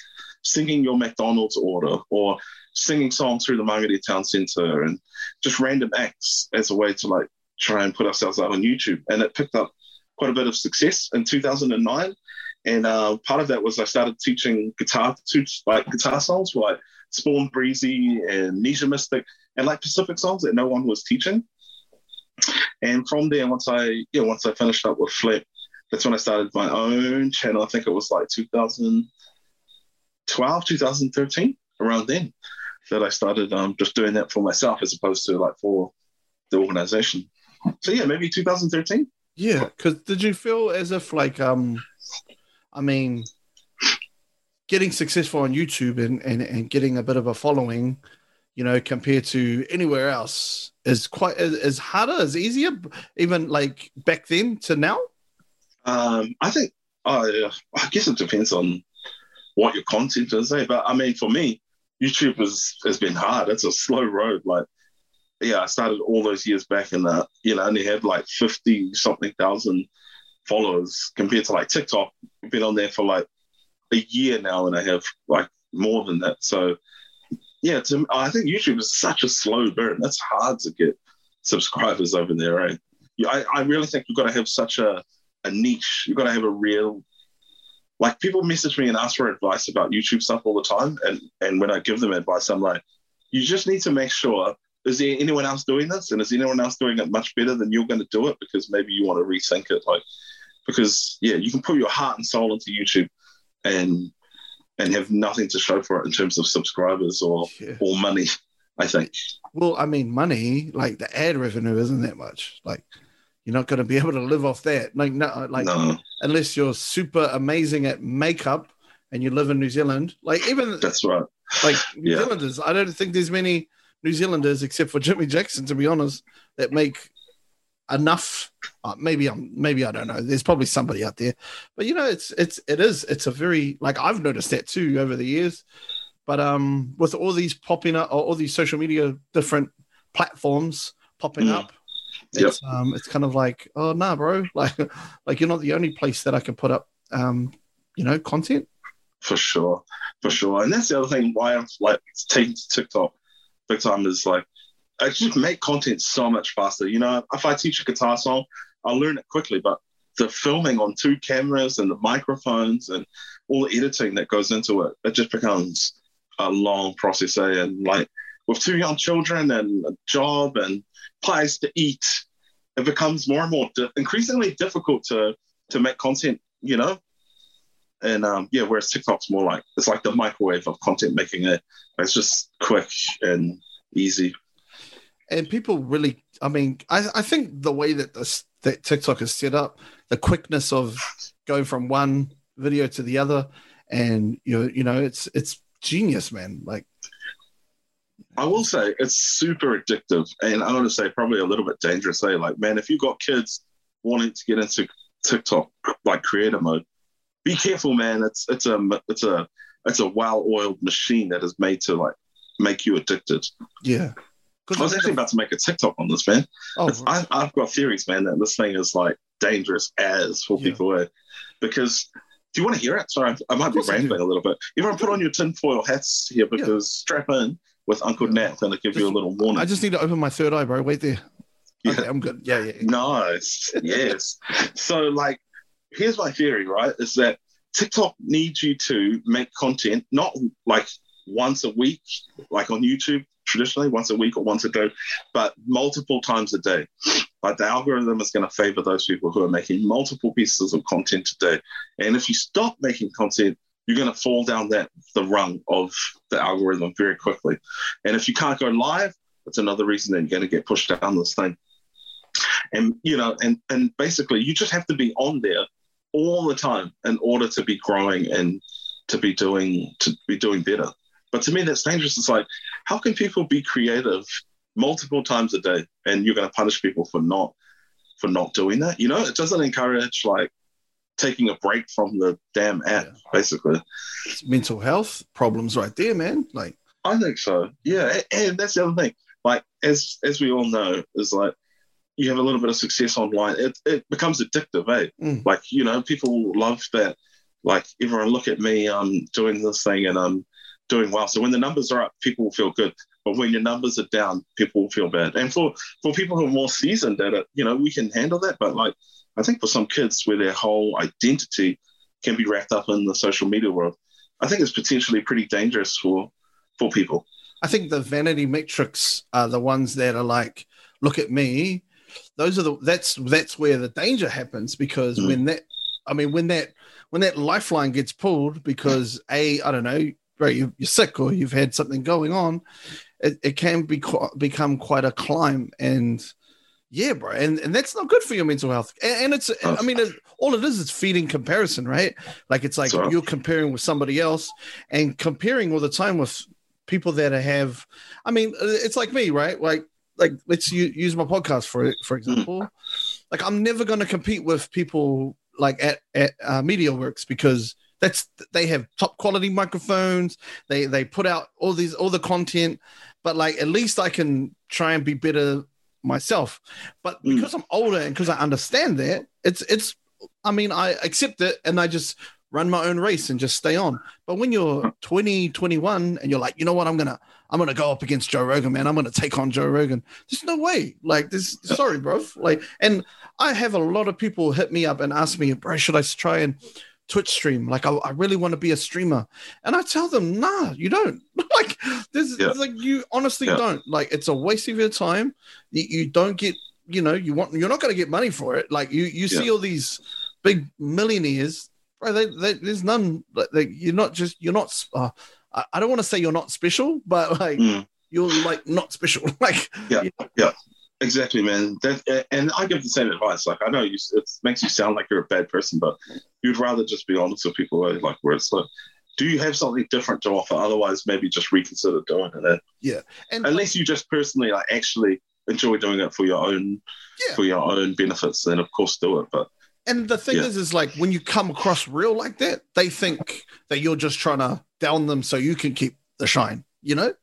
B: singing your McDonald's order or singing songs through the Mangere Town Centre and just random acts as a way to like try and put ourselves out on YouTube. And it picked up quite a bit of success in 2009. And uh, part of that was I started teaching guitar to like guitar songs like Spawnbreezie and Nesian Mystik and like Pacific songs that no one was teaching. And from there, once I yeah, once I finished up with Flip, that's when I started my own channel. I think it was like 2012, 2013, around then, that I started um, just doing that for myself as opposed to like for the organization. So yeah, maybe 2013.
A: Yeah, because did you feel as if like um, I mean, getting successful on YouTube and and and getting a bit of a following, you know, compared to anywhere else is quite is, is harder, is easier, even like back then to now.
B: Um, I think uh, I guess it depends on what your content is, eh? But I mean, for me, YouTube has has been hard. It's a slow road. Like, yeah, I started all those years back, and uh, you know, only had like fifty something thousand followers compared to like TikTok. I've been on there for like a year now, and I have like more than that. So, yeah, to, I think YouTube is such a slow burn. That's hard to get subscribers over there, right? I, I really think you've got to have such a a niche. You've got to have a real like people message me and ask for advice about YouTube stuff all the time. And and when I give them advice, I'm like, you just need to make sure is there anyone else doing this? And is anyone else doing it much better than you're going to do it? Because maybe you want to rethink it. Like because yeah, you can put your heart and soul into YouTube and and have nothing to show for it in terms of subscribers or
A: Yeah.
B: or money, I think.
A: Well, I mean, money like the ad revenue isn't that much. Like, you're not going to be able to live off that. Like, no, like
B: no,
A: unless you're super amazing at makeup and you live in New Zealand. Like, even
B: that's right.
A: like New
B: Yeah.
A: Zealanders. I don't think there's many New Zealanders except for Jimmy Jackson, to be honest, that make enough. Uh, maybe I'm maybe I don't know. There's probably somebody out there, but you know, it's it's it is it's a very like I've noticed that too over the years. But um, with all these popping up, or all these social media different platforms popping
B: Mm.
A: up, it's um, it's kind of like, oh nah, bro, like like you're not the only place that I can put up um, you know, content.
B: for sure, for sure. And that's the other thing why I'm like taking to TikTok big time is like I just make content so much faster. You know, if I teach a guitar song, I'll learn it quickly, but the filming on two cameras and the microphones and all the editing that goes into it, it just becomes a long process. eh? And like with two young children and a job and pies to eat, it becomes more and more di- increasingly difficult to to make content. You know, and um, yeah, whereas TikTok's more like it's like the microwave of content making. It it's just quick and easy.
A: And people really, I mean, I, I think the way that this that TikTok is set up, the quickness of going from one video to the other, and you you know, it's it's genius, man. Like,
B: I will say it's super addictive, and I'm going to say probably a little bit dangerous. Say, like, man, if you've got kids wanting to get into TikTok like creator mode, be careful, man. It's it's a it's a it's a well-oiled machine that is made to like make you addicted.
A: yeah.
B: I was actually about to make a TikTok on this, man.
A: oh,
B: I, I've got theories, man, that this thing is like dangerous as for
A: Yeah.
B: people. eh? Because do you want to hear it? Sorry, I might be
A: course I do.
B: rambling a little bit. Everyone put on your tinfoil hats here because strap in with Uncle
A: Yeah.
B: Nat going to give you a little warning.
A: I just need to open my third eye, bro. Wait there.
B: Yeah.
A: Okay, I'm good. Yeah, yeah. yeah.
B: Nice. yes. So, like, here's my theory, right? Is that TikTok needs you to make content, not like once a week, like on YouTube traditionally, once a week or once a day, but multiple times a day. Like, the algorithm is going to favor those people who are making multiple pieces of content a day. And if you stop making content, you're going to fall down that the rung of the algorithm very quickly. And if you can't go live, that's another reason that you're going to get pushed down this thing and you know and and basically you just have to be on there all the time in order to be growing and to be doing to be doing better but to me that's dangerous it's like how can people be creative multiple times a day and you're going to punish people for not for not doing that you know it doesn't encourage like taking a break from the damn app
A: Yeah.
B: basically
A: It's mental health problems right there, man. Like,
B: I think so. Yeah, and that's the other thing. Like as as we all know, is like you have a little bit of success online, it it becomes addictive, eh?
A: Mm.
B: Like you know, people love that. Like everyone, look at me, I'm doing this thing and I'm doing well. So when the numbers are up, people will feel good. But when your numbers are down, people will feel bad. And for for people who are more seasoned at it, you know, we can handle that. But like I think for some kids where their whole identity can be wrapped up in the social media world, I think it's potentially pretty dangerous for for people.
A: I think the vanity metrics are the ones that are like, look at me. Those are the that's that's where the danger happens because
B: Mm.
A: when that, I mean, when that when that lifeline gets pulled because a I don't know, right, you, you're sick or you've had something going on, it, it can be become quite a climb and. Yeah, bro, and, and that's not good for your mental health. And, and it's, I mean, it, all it is is feeding comparison, right? Like it's like
B: So-
A: you're comparing with somebody else, and comparing all the time with people that have i mean uh, it's like me right like like let's use my podcast for for example like i'm never going to compete with people like at at uh, mediaworks because that's they have top quality microphones. They they put out all these all the content but like at least i can try and be better myself. But
B: Mm.
A: because i'm older and because i understand that it's it's i mean i accept it and i just run my own race and just stay on. But when you're 20 21 and you're like you know what? I'm gonna i'm gonna go up against joe rogan man. I'm gonna take on joe rogan. There's no way. Like this sorry bro. Like and i have a lot of people hit me up and ask me bro should i try and twitch stream. Like i, I really want to be a streamer. And i tell them nah you don't. Like this
B: Yeah.
A: is like you honestly
B: Yeah.
A: don't. Like it's a waste of your time. You, you don't get you know you want you're not going to get money for it. Like you you see all these big millionaires bro they, they, there's none like they, you're not just you're not uh, I, I don't want to say you're not special but like
B: Mm.
A: you're like not special. Like
B: Exactly, man. That, and I give the same advice. Like I know you, it makes you sound like you're a bad person, but you'd rather just be honest with people. eh? Like where it's like, do you have something different to offer? Otherwise, maybe just reconsider doing it. Yeah,
A: and
B: Unless you just personally like actually enjoy doing it for your own
A: Yeah.
B: for your own benefits, then of course do it. But
A: And the thing
B: Yeah.
A: is, is like when you come across real like that, they think that you're just trying to down them so you can keep the shine, you know?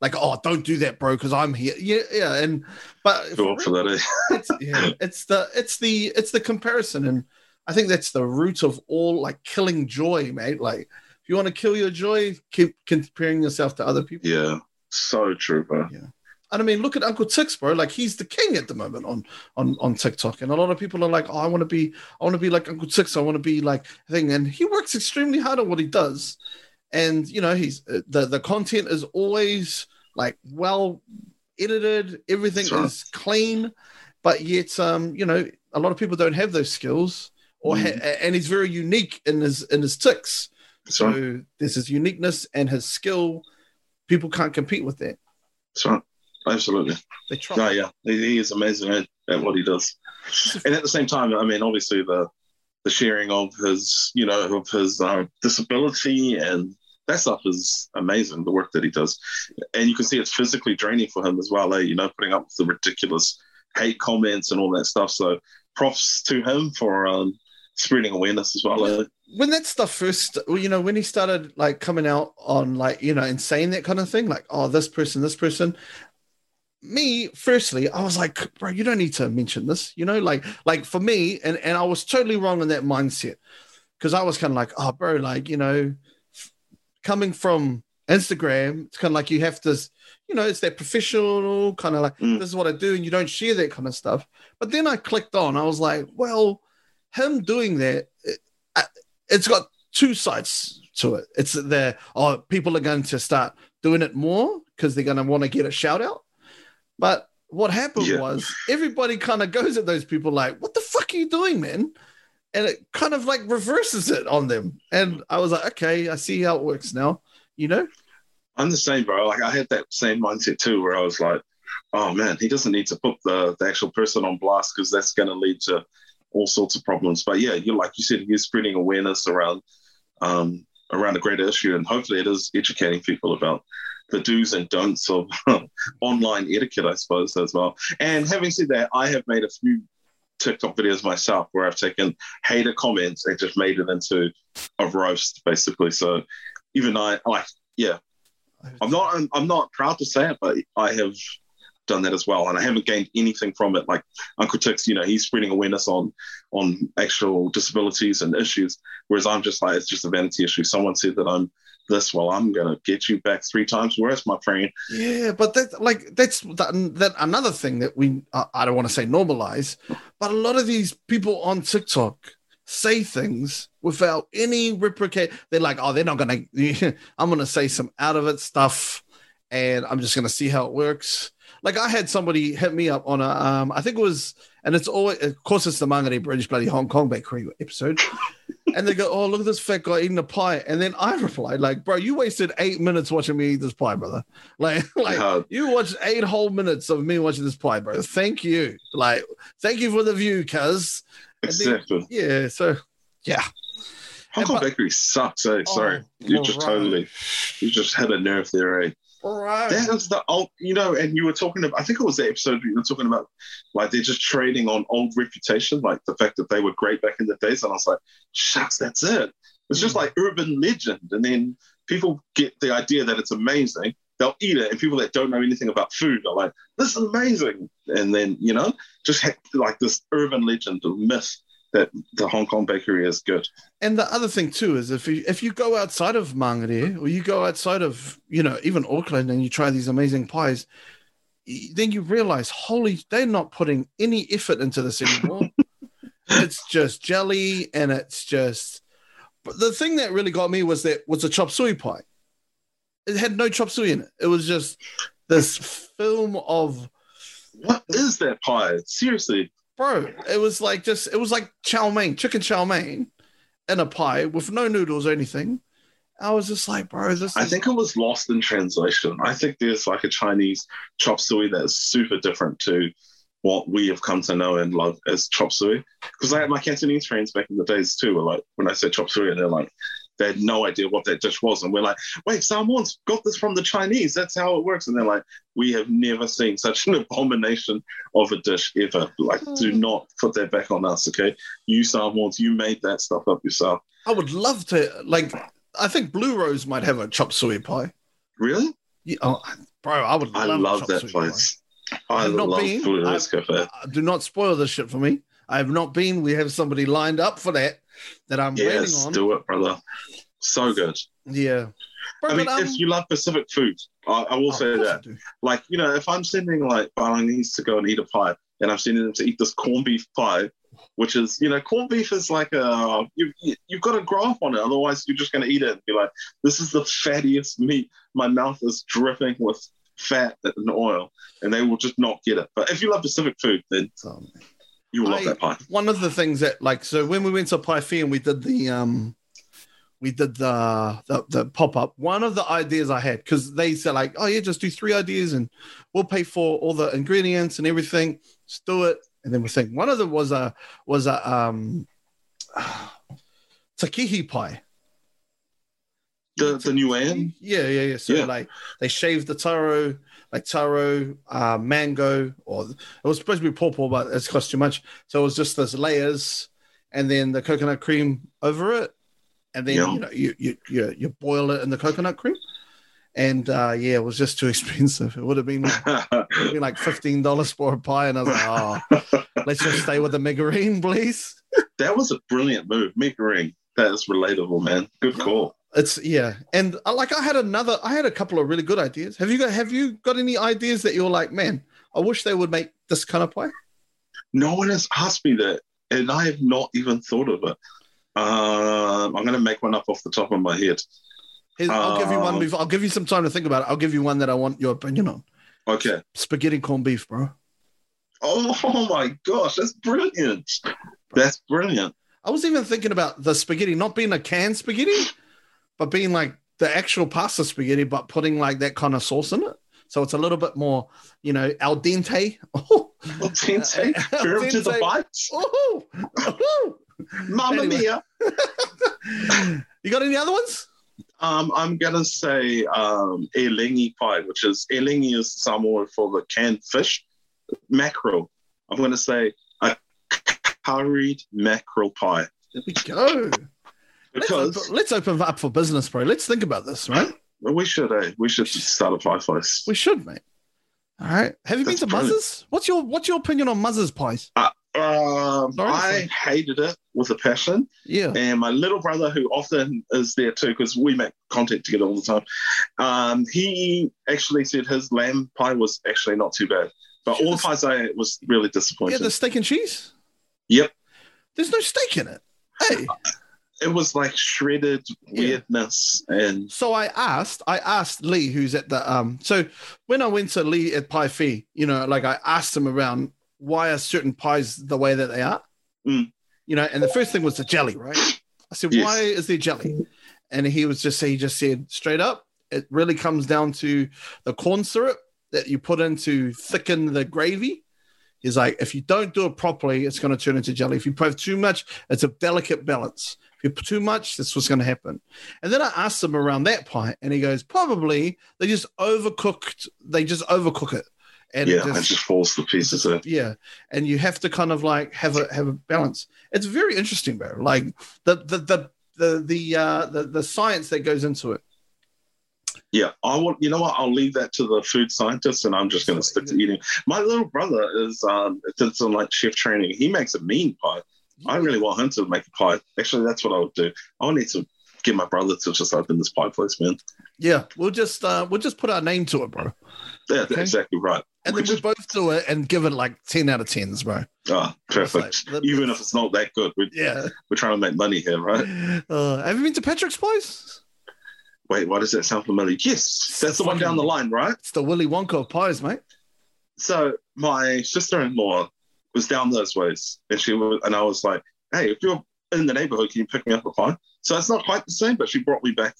A: Like, oh, don't do that, bro, because I'm here. Yeah, yeah. And but
B: Go for that, eh?
A: it's, yeah, it's the it's the it's the comparison, and I think that's the root of all like killing joy, mate. Like, if you want to kill your joy, keep comparing yourself to other people.
B: Yeah, so true, bro.
A: Yeah. And I mean, look at Uncle Tix, bro. Like he's the king at the moment on on on TikTok, and a lot of people are like, "Oh, I want to be, I want to be like Uncle Tix. I want to be like thing." And he works extremely hard on what he does, and you know, he's uh, the the content is always like well edited. Everything
B: That's right.
A: is clean, but yet, um, you know, a lot of people don't have those skills, or
B: Mm.
A: ha- and he's very unique in his in his ticks.
B: That's right.
A: So there's his uniqueness and his skill. People can't compete with that.
B: That's right. Absolutely.
A: They try.
B: No, yeah, he, he is amazing at, at what he does. And at the same time, I mean, obviously the the sharing of his, you know, of his uh, disability and that stuff is amazing. The work that he does, and you can see it's physically draining for him as well. Eh? You know, putting up with the ridiculous hate comments and all that stuff. So props to him for um, spreading awareness as well. Eh?
A: when that stuff first you know when he started like coming out on like you know and saying that kind of thing like oh this person this person me firstly i was like bro you don't need to mention this you know like like for me and and i was totally wrong in that mindset because i was kind of like oh bro like you know coming from instagram it's kind of like you have to you know it's that professional kind of like
B: Mm.
A: this is what i do and you don't share that kind of stuff but then i clicked on i was like well him doing that it, it's got two sides to it. It's the oh, people are going to start doing it more because they're going to want to get a shout out. But what happened
B: Yeah.
A: was everybody kind of goes at those people like, "What the fuck are you doing, man?" And it kind of like reverses it on them. And I was like, "Okay, I see how it works now." You know?
B: I'm the same, bro. Like I had that same mindset too, where I was like, "Oh man, he doesn't need to put the, the actual person on blast because that's going to lead to all sorts of problems." But yeah, you're like you said, you're spreading awareness around um, around a greater issue, and hopefully, it is educating people about the do's and don'ts of online etiquette, I suppose, as well. And having said that, I have made a few TikTok videos myself where I've taken hater comments and just made it into a roast, basically. So even I like, yeah, I'm not. I'm, I'm not proud to say it, but I have done that as well, and I haven't gained anything from it. Like Uncle Tix, you know, he's spreading awareness on on actual disabilities and issues, whereas I'm just like it's just a vanity issue. Someone said that I'm this, well, I'm gonna get you back three times worse, my friend.
A: Yeah, but that like that's that, that another thing that we I don't want to say normalize, but a lot of these people on TikTok say things without any reciprocate. They're like, oh, they're not gonna. I'm gonna say some out of it stuff, and I'm just gonna see how it works. Like I had somebody hit me up on a, um, I think it was, and it's always, of course, it's the Mangere British bloody Hong Kong bakery episode, and they go, oh, look at this fat guy eating a pie, and then I replied, like, bro, you wasted eight minutes watching me eat this pie, brother. Like, like you watched eight whole minutes of me watching this pie, bro. Thank you. Like, thank you for the view, cuz. Then-
B: Exactly.
A: Yeah. So, yeah.
B: Hong Kong
A: but-
B: bakery sucks. Eh? Sorry,
A: Oh,
B: you just
A: right.
B: totally, you just had a nerve there. Eh?
A: Right.
B: That is the old, you know, and you were talking about, I think it was the episode you were talking about, like they're just trading on old reputation, like the fact that they were great back in the days. And I was like, shucks, that's it. It's just
A: Mm.
B: like urban legend. And then people get the idea that it's amazing. They'll eat it. And people that don't know anything about food are like, this is amazing. And then, you know, just like this urban legend or myth that the Hong Kong bakery is good.
A: And the other thing too is if you if you go outside of Mangere or you go outside of you know even Auckland and you try these amazing pies, then you realize holy they're not putting any effort into this anymore. it's just jelly and it's just. But the thing that really got me was that was a chop suey pie. It had no chop suey in it. It was just this film of
B: What is that pie? Seriously.
A: Bro. It was like just it was like chow mein, chicken chow mein, in a pie with no noodles or anything. I was just like, bro, this.
B: I
A: is-
B: think it was lost in translation. I think there's like a Chinese chop suey that's super different to what we have come to know and love as chop suey. Because I had my Cantonese friends back in the days too, were like when I said chop suey, they're like, they had no idea what that dish was. And we're like, wait, someone's got this from the Chinese. That's how it works. And they're like, we have never seen such an abomination of a dish ever. Like, do
A: Hmm.
B: not put that back on us, okay? You Samoans, you made that stuff up yourself.
A: I would love to like. I think Blue Rose might have a chop suey pie.
B: Really?
A: Yeah, oh, bro, I would.
B: I
A: love,
B: love
A: Chop
B: that
A: Suey
B: place. I
A: I've not
B: love
A: been.
B: Florida's Cafe.
A: Pie. Uh, Do not spoil this shit for me. I have not been. We have somebody lined up for that that I'm
B: Yes,
A: waiting on.
B: do it, brother. So good.
A: Yeah. Bro,
B: I mean,
A: but, um,
B: if you love Pacific food, I, I will
A: oh,
B: say
A: of course I
B: that. Like, you know, if I'm sending like Balinese to go and eat a pie, and I'm sending them to eat this corned beef pie, which is, you know, corned beef is like a you, you you've got to grow up on it, otherwise you're just going to eat it and be like, this is the fattiest meat. My mouth is dripping with fat and oil, and they will just not get it. But if you love Pacific food, then
A: So,
B: you will love that pie.
A: one of the things that like so when we went to Pi and we did the um we did the the, the pop up. One of the ideas I had because they said like, oh yeah, just do three ideas and we'll pay for all the ingredients and everything. Just do it. And then we think one of them was a was a um takihi pie.
B: The the new
A: Yeah, yeah, yeah. So
B: Yeah.
A: like they shaved the taro, like taro, uh, mango, or it was supposed to be pawpaw, but it's cost too much. So it was just those layers, and then the coconut cream over it, and then
B: Yeah.
A: you know you, you you you boil it in the coconut cream, and uh, yeah, it was just too expensive. It would have been, would been like fifteen dollars for a pie, and I was like, oh, let's just stay with the megarine, please.
B: that was a brilliant move. Ring. That is relatable, man. Good call.
A: It's yeah, and uh, like I had another, I had a couple of really good ideas. Have you got Have you got any ideas that you're like, man, I wish they would make this kind of pie?
B: No one has asked me that, and I have not even thought of it. Um, I'm going to make one up off the top of my head.
A: Here's, I'll give you one.
B: Um,
A: Before, I'll give you some time to think about it. I'll give you one that I want your opinion on.
B: Okay.
A: Spaghetti corned beef, bro.
B: Oh my gosh, that's brilliant. That's brilliant.
A: I was even thinking about the spaghetti not being a canned spaghetti, but being like the actual pasta spaghetti, but putting like that kind of sauce in it. So it's a little bit more, you know, al dente. Oh,
B: Tensei,
A: Uh,
B: firm to the bites.
A: oh, oh.
B: Mamma
A: Anyway.
B: mia.
A: You got any other ones?
B: Um, I'm gonna say um, elegi pie, which is elegi is Samoa for the canned fish, mackerel. I'm gonna say a curried mackerel pie
A: There we go. Let's open, let's open up for business, bro. Let's think about this, right?
B: Well, we should, eh? We should start a pie place.
A: We should, mate. All right. Have you
B: That's
A: been to
B: brilliant.
A: Muzz's? What's your What's your opinion on Muzz's pies?
B: Um, I hated it with a passion,
A: Yeah.
B: and my little brother, who often is there too, because we make content together all the time, um, he actually said his lamb pie was actually not too bad. But all the pies I ate was really
A: disappointed.
B: Yeah,
A: the steak and cheese.
B: Yep.
A: There's no steak in it. Hey.
B: It was like shredded
A: Yeah.
B: weirdness and
A: So I asked, I asked Lee, who's at the um. So when I went to Lee at Pie Fee, you know, like I asked him around why are certain pies the way that they are,
B: Mm.
A: you know, and the first thing was the jelly, right? I said,
B: Yes.
A: why is there jelly? And he was just he just said straight up, it really comes down to the corn syrup that you put in to thicken the gravy. He's like, if you don't do it properly, it's going to turn into jelly. If you put too much, it's a delicate balance. You put too much, that's what's going to happen. And then I asked him around that pie, and he goes, probably they just overcooked. They just overcook it, and
B: yeah,
A: it
B: it just falls to pieces. eh?
A: yeah, and you have to kind of like have a have a balance. It's very interesting, bro. Like the the the the the uh, the, the science that goes into it.
B: Yeah, I want. You know what? I'll leave that to the food scientists, and I'm just going to stick to eating. My little brother is um, did some like chef training. He makes a mean pie. I really want him to make a pie. Actually, that's what I would do. I need to get my brother to just open this pie place, man.
A: Yeah, we'll just uh, we'll just put our name to it, bro,
B: Yeah,
A: Okay.
B: exactly right.
A: and
B: We
A: then we both do it and give it like ten out of tens, bro.
B: Ah, perfect.
A: Like
B: Even if it's not that good, we're,
A: Yeah.
B: we're trying to make money here, right?
A: Uh, have you been to Patrick's place?
B: Wait, why does that sound familiar? Yes, that's the one down the line, right?
A: It's the Willy Wonka of pies, mate.
B: so my sister-in-law was down those ways. And she was and i was like hey if you're in the neighborhood can you pick me up a pie? So it's not quite the same but she brought me back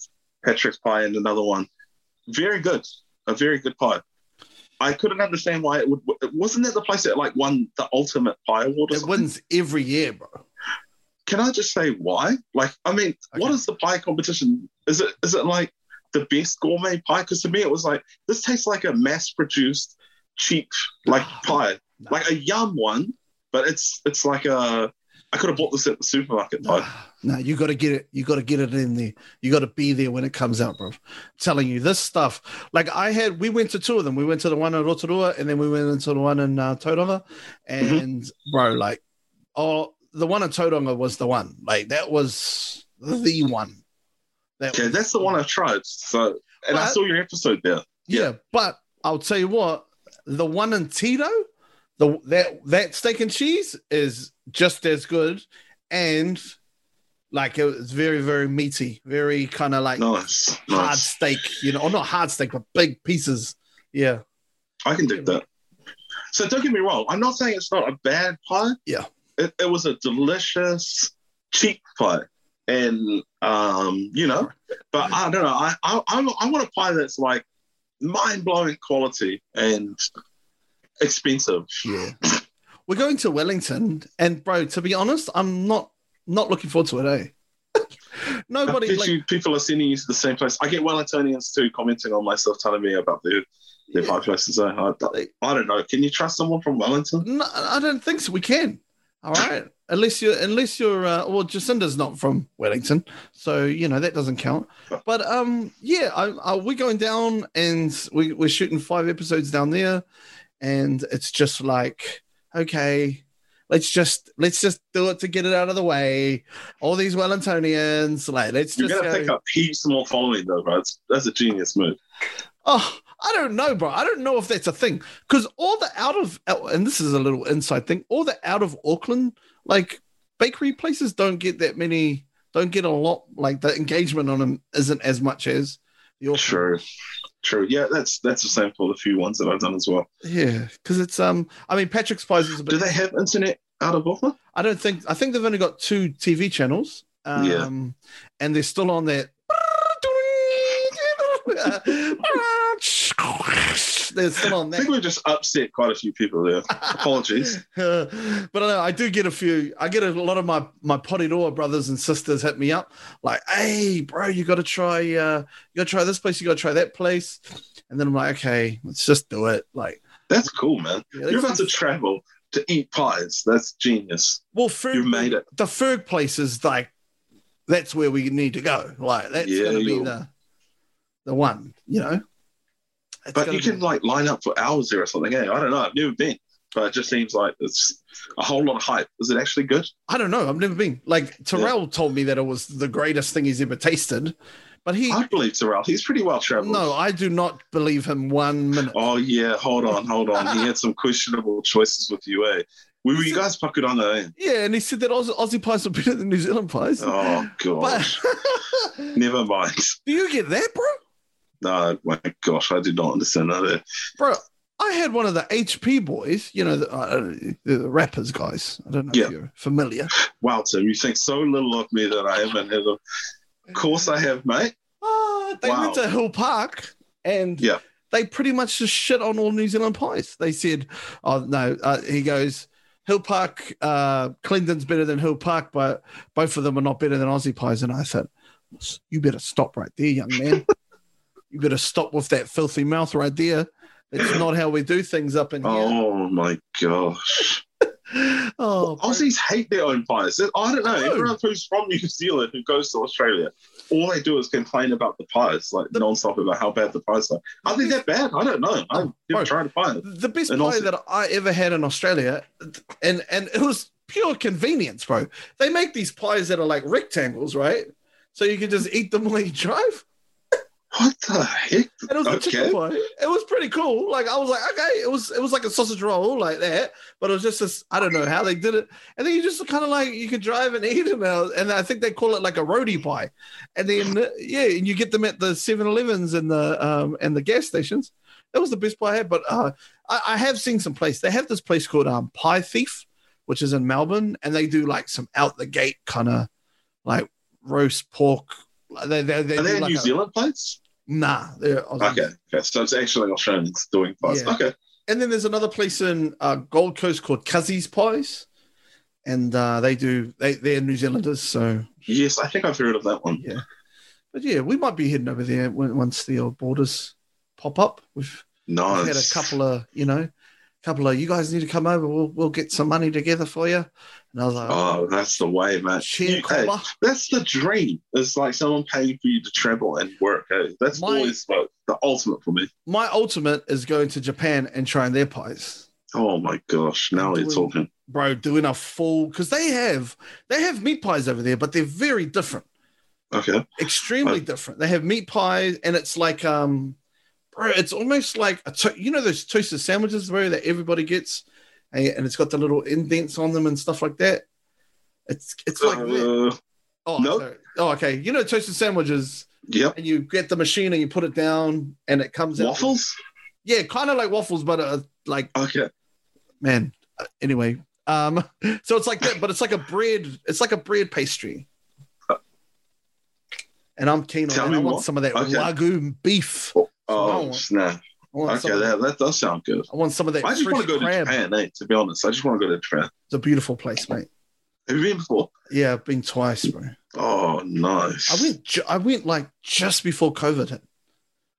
B: patrick's pie and another one. Very good. A very good pie. I couldn't understand why it would wasn't that the place that like won the ultimate pie award or
A: It wins every year, bro.
B: can i just say why? Like i mean what
A: Okay.
B: is the pie competition? Is it is it like the best gourmet pie? Because to me it was like this tastes like a mass-produced cheap like pie Like a yum one, but it's it's like a I could have bought this at the supermarket.
A: No, you got to get it. You got to get it in there. You got to be there when it comes out, bro. I'm telling you, this stuff. Like I had, we went to two of them. We went to the one in Rotorua, and then we went into the one in uh, Tauranga. And bro, like, oh, the one in Tauranga was the one. Like that was the one. That
B: Okay,
A: was-
B: that's the one I tried. So, and I saw your episode there.
A: Yeah, but I'll tell you what, the one in Tito, the that that steak and cheese is just as good, and like it was very very meaty, very kind of like
B: Nice,
A: hard
B: nice.
A: steak, you know, or not hard steak, but big pieces. Yeah,
B: I can dig that. So don't get me wrong. I'm not saying it's not a bad pie.
A: Yeah.
B: It, it was a delicious, cheap pie. And, um, you know, but I don't know. I, I, I, I want a pie that's like mind blowing quality and expensive.
A: yeah. We're going to Wellington, and bro, to be honest, I'm not not looking forward to it. Eh? Nobody like
B: you people are sending you to the same place. I get Wellingtonians too commenting on myself, telling me about their, their
A: Yeah.
B: places. I, I, I don't know. Can you trust someone from Wellington?
A: No, I don't think so. We can. All right. Unless you're, unless you're, uh, well, Jacinda's not from Wellington, so you know that doesn't count. But um, yeah, I, I, we're going down, and we, we're shooting five episodes down there, and it's just like, okay, let's just let's just do it to get it out of the way. All these Wellingtonians, like, let's
B: You're
A: just
B: to
A: go-
B: pick up heaps more following, though, bro. It's, that's a genius move.
A: Oh, I don't know, bro. I don't know if that's a thing because all the out of and this is a little inside thing. All the out of Auckland like bakery places don't get that many. Don't get a lot like the engagement on them isn't as much as the Auckland.
B: True. True. Yeah, that's that's the same for the few ones that I've done as well.
A: Yeah, because it's um. I mean, Patrick's Pies is a bit.
B: Do they have internet out of Auckland?
A: I don't think. I think they've only got two TV channels. Um,
B: Yeah.
A: and they're still on that. they're on
B: I think we just upset quite a few people there. Apologies.
A: Uh, but I, know, I do get a few. I get a lot of my my Porirua brothers and sisters hit me up like, "Hey, bro, you got to try. Uh, you got to try this place. You got to try that place." And then I'm like, "Okay, let's just do it." Like,
B: That's cool, man.
A: yeah,
B: You're about to travel to eat pies. That's genius.
A: well, Ferg,
B: You've made it.
A: The Ferg place is like, that's where we need to go. Like, that's
B: Yeah,
A: gonna be the the one. You know. It's
B: But you can
A: be-
B: like line up for hours there or something. Hey, I don't know. I've never been, but it just seems like it's a whole lot of hype. Is it actually good?
A: I don't know. I've never been. Like Terrell told me that it was the greatest thing he's ever tasted, but he.
B: I believe Terrell. He's pretty well traveled.
A: No, I do not believe him one minute.
B: Oh yeah, hold on, hold on. He had some questionable choices with you, eh? We were you guys Pakuranga, eh?
A: Yeah, and he said that Aussie, Aussie pies are better than New Zealand pies.
B: Oh
A: but.
B: Never mind.
A: do you get that, bro?
B: No, my gosh, I did not understand that.
A: Bro, I had one of the HP boys, you know, the, uh, the rappers guys. I don't know
B: Yeah.
A: if you're familiar.
B: Wow, Tim, you think so little of me that I haven't had a of course I have, mate.
A: Uh, they
B: Wow.
A: went to Hill Park and
B: Yeah.
A: they pretty much just shit on all New Zealand pies. They said, oh, no, uh, he goes, Hill Park, uh, Clinton's better than Hill Park, but both of them are not better than Aussie pies. And I said, you better stop right there, young man. you better stop with that filthy mouth right there. It's not how we do things up in here.
B: Oh my gosh.
A: Oh, bro.
B: Aussies hate their own pies. I don't know.
A: No.
B: Everyone who's from New Zealand who goes to Australia, all they do is complain about the pies, like
A: The-
B: non-stop about how bad the pies are. Are they that bad? I don't know. I've
A: Oh,
B: never
A: bro.
B: tried a pie.
A: the best pie
B: also-
A: that I ever had in Australia, and and it was pure convenience, bro. They make these pies that are like rectangles, right? So you can just eat them while you drive.
B: What the heck?
A: And it was a chicken
B: Okay.
A: pie. It was pretty cool. Like I was like, okay, it was it was like a sausage roll like that, but it was just this. I don't know how they did it. And then you just kind of like you could drive and eat them, out, and I think they call it like a roadie pie. And then yeah, and you get them at the 7-Elevens and the um and the gas stations. That was the best pie I had. But uh, I, I have seen some place. They have this place called um Pie Thief, which is in Melbourne, and they do like some out the gate kind of like roast pork. They, they, they
B: Are they a
A: like
B: New
A: a-
B: Zealand plates?
A: Nah.
B: Okay. Okay. So it's actually Australians doing pies.
A: Yeah.
B: Okay.
A: And then there's another place in uh, Gold Coast called Cuzzy's Pies, and uh, they do they they're New Zealanders. So,
B: Yes, I think I've heard of that one. Yeah.
A: But yeah, we might be heading over there when, once the old borders pop up. We've,
B: Nice.
A: we've had a couple of you know couple of you guys need to come over. We'll we'll get some money together for you. And I was like,
B: Oh, that's the way, man. Hey, that's the dream. It's like someone paying for you to travel and work. Hey, that's
A: My-
B: always like, the ultimate for me.
A: my ultimate is going to Japan and trying their pies.
B: Oh my gosh! Now you're talking.
A: Bro, doing a full because they have they have meat pies over there, but they're very different.
B: Okay.
A: extremely
B: Uh,
A: different. They have meat pies, and it's like um, bro, it's almost like a to- you know those toasted sandwiches, bro, that everybody gets, and, and it's got the little indents on them and stuff like that. It's it's like that.
B: Uh,
A: oh
B: nope.
A: oh okay, you know toasted sandwiches,
B: yep.
A: and you get the machine and you put it down, and it comes out.
B: Waffles.
A: Yeah, kind of like waffles, but uh, like
B: Okay.
A: man. uh, Anyway, um, so it's like that, but it's like a bread. It's like a bread pastry. And I'm keen on
B: Tell
A: that. I want
B: more.
A: some of that
B: Okay.
A: wagyu beef.
B: Oh,
A: I want-
B: snap.
A: I want, some
B: Okay,
A: that,
B: that, does sound good.
A: I want some of that.
B: I just want to go to
A: crab.
B: Japan, eh? To be honest, I just want to go to Japan.
A: It's a beautiful place, mate.
B: Have you been before?
A: Yeah, I've been twice, bro.
B: Oh, nice.
A: I went. I went like just before COVID hit.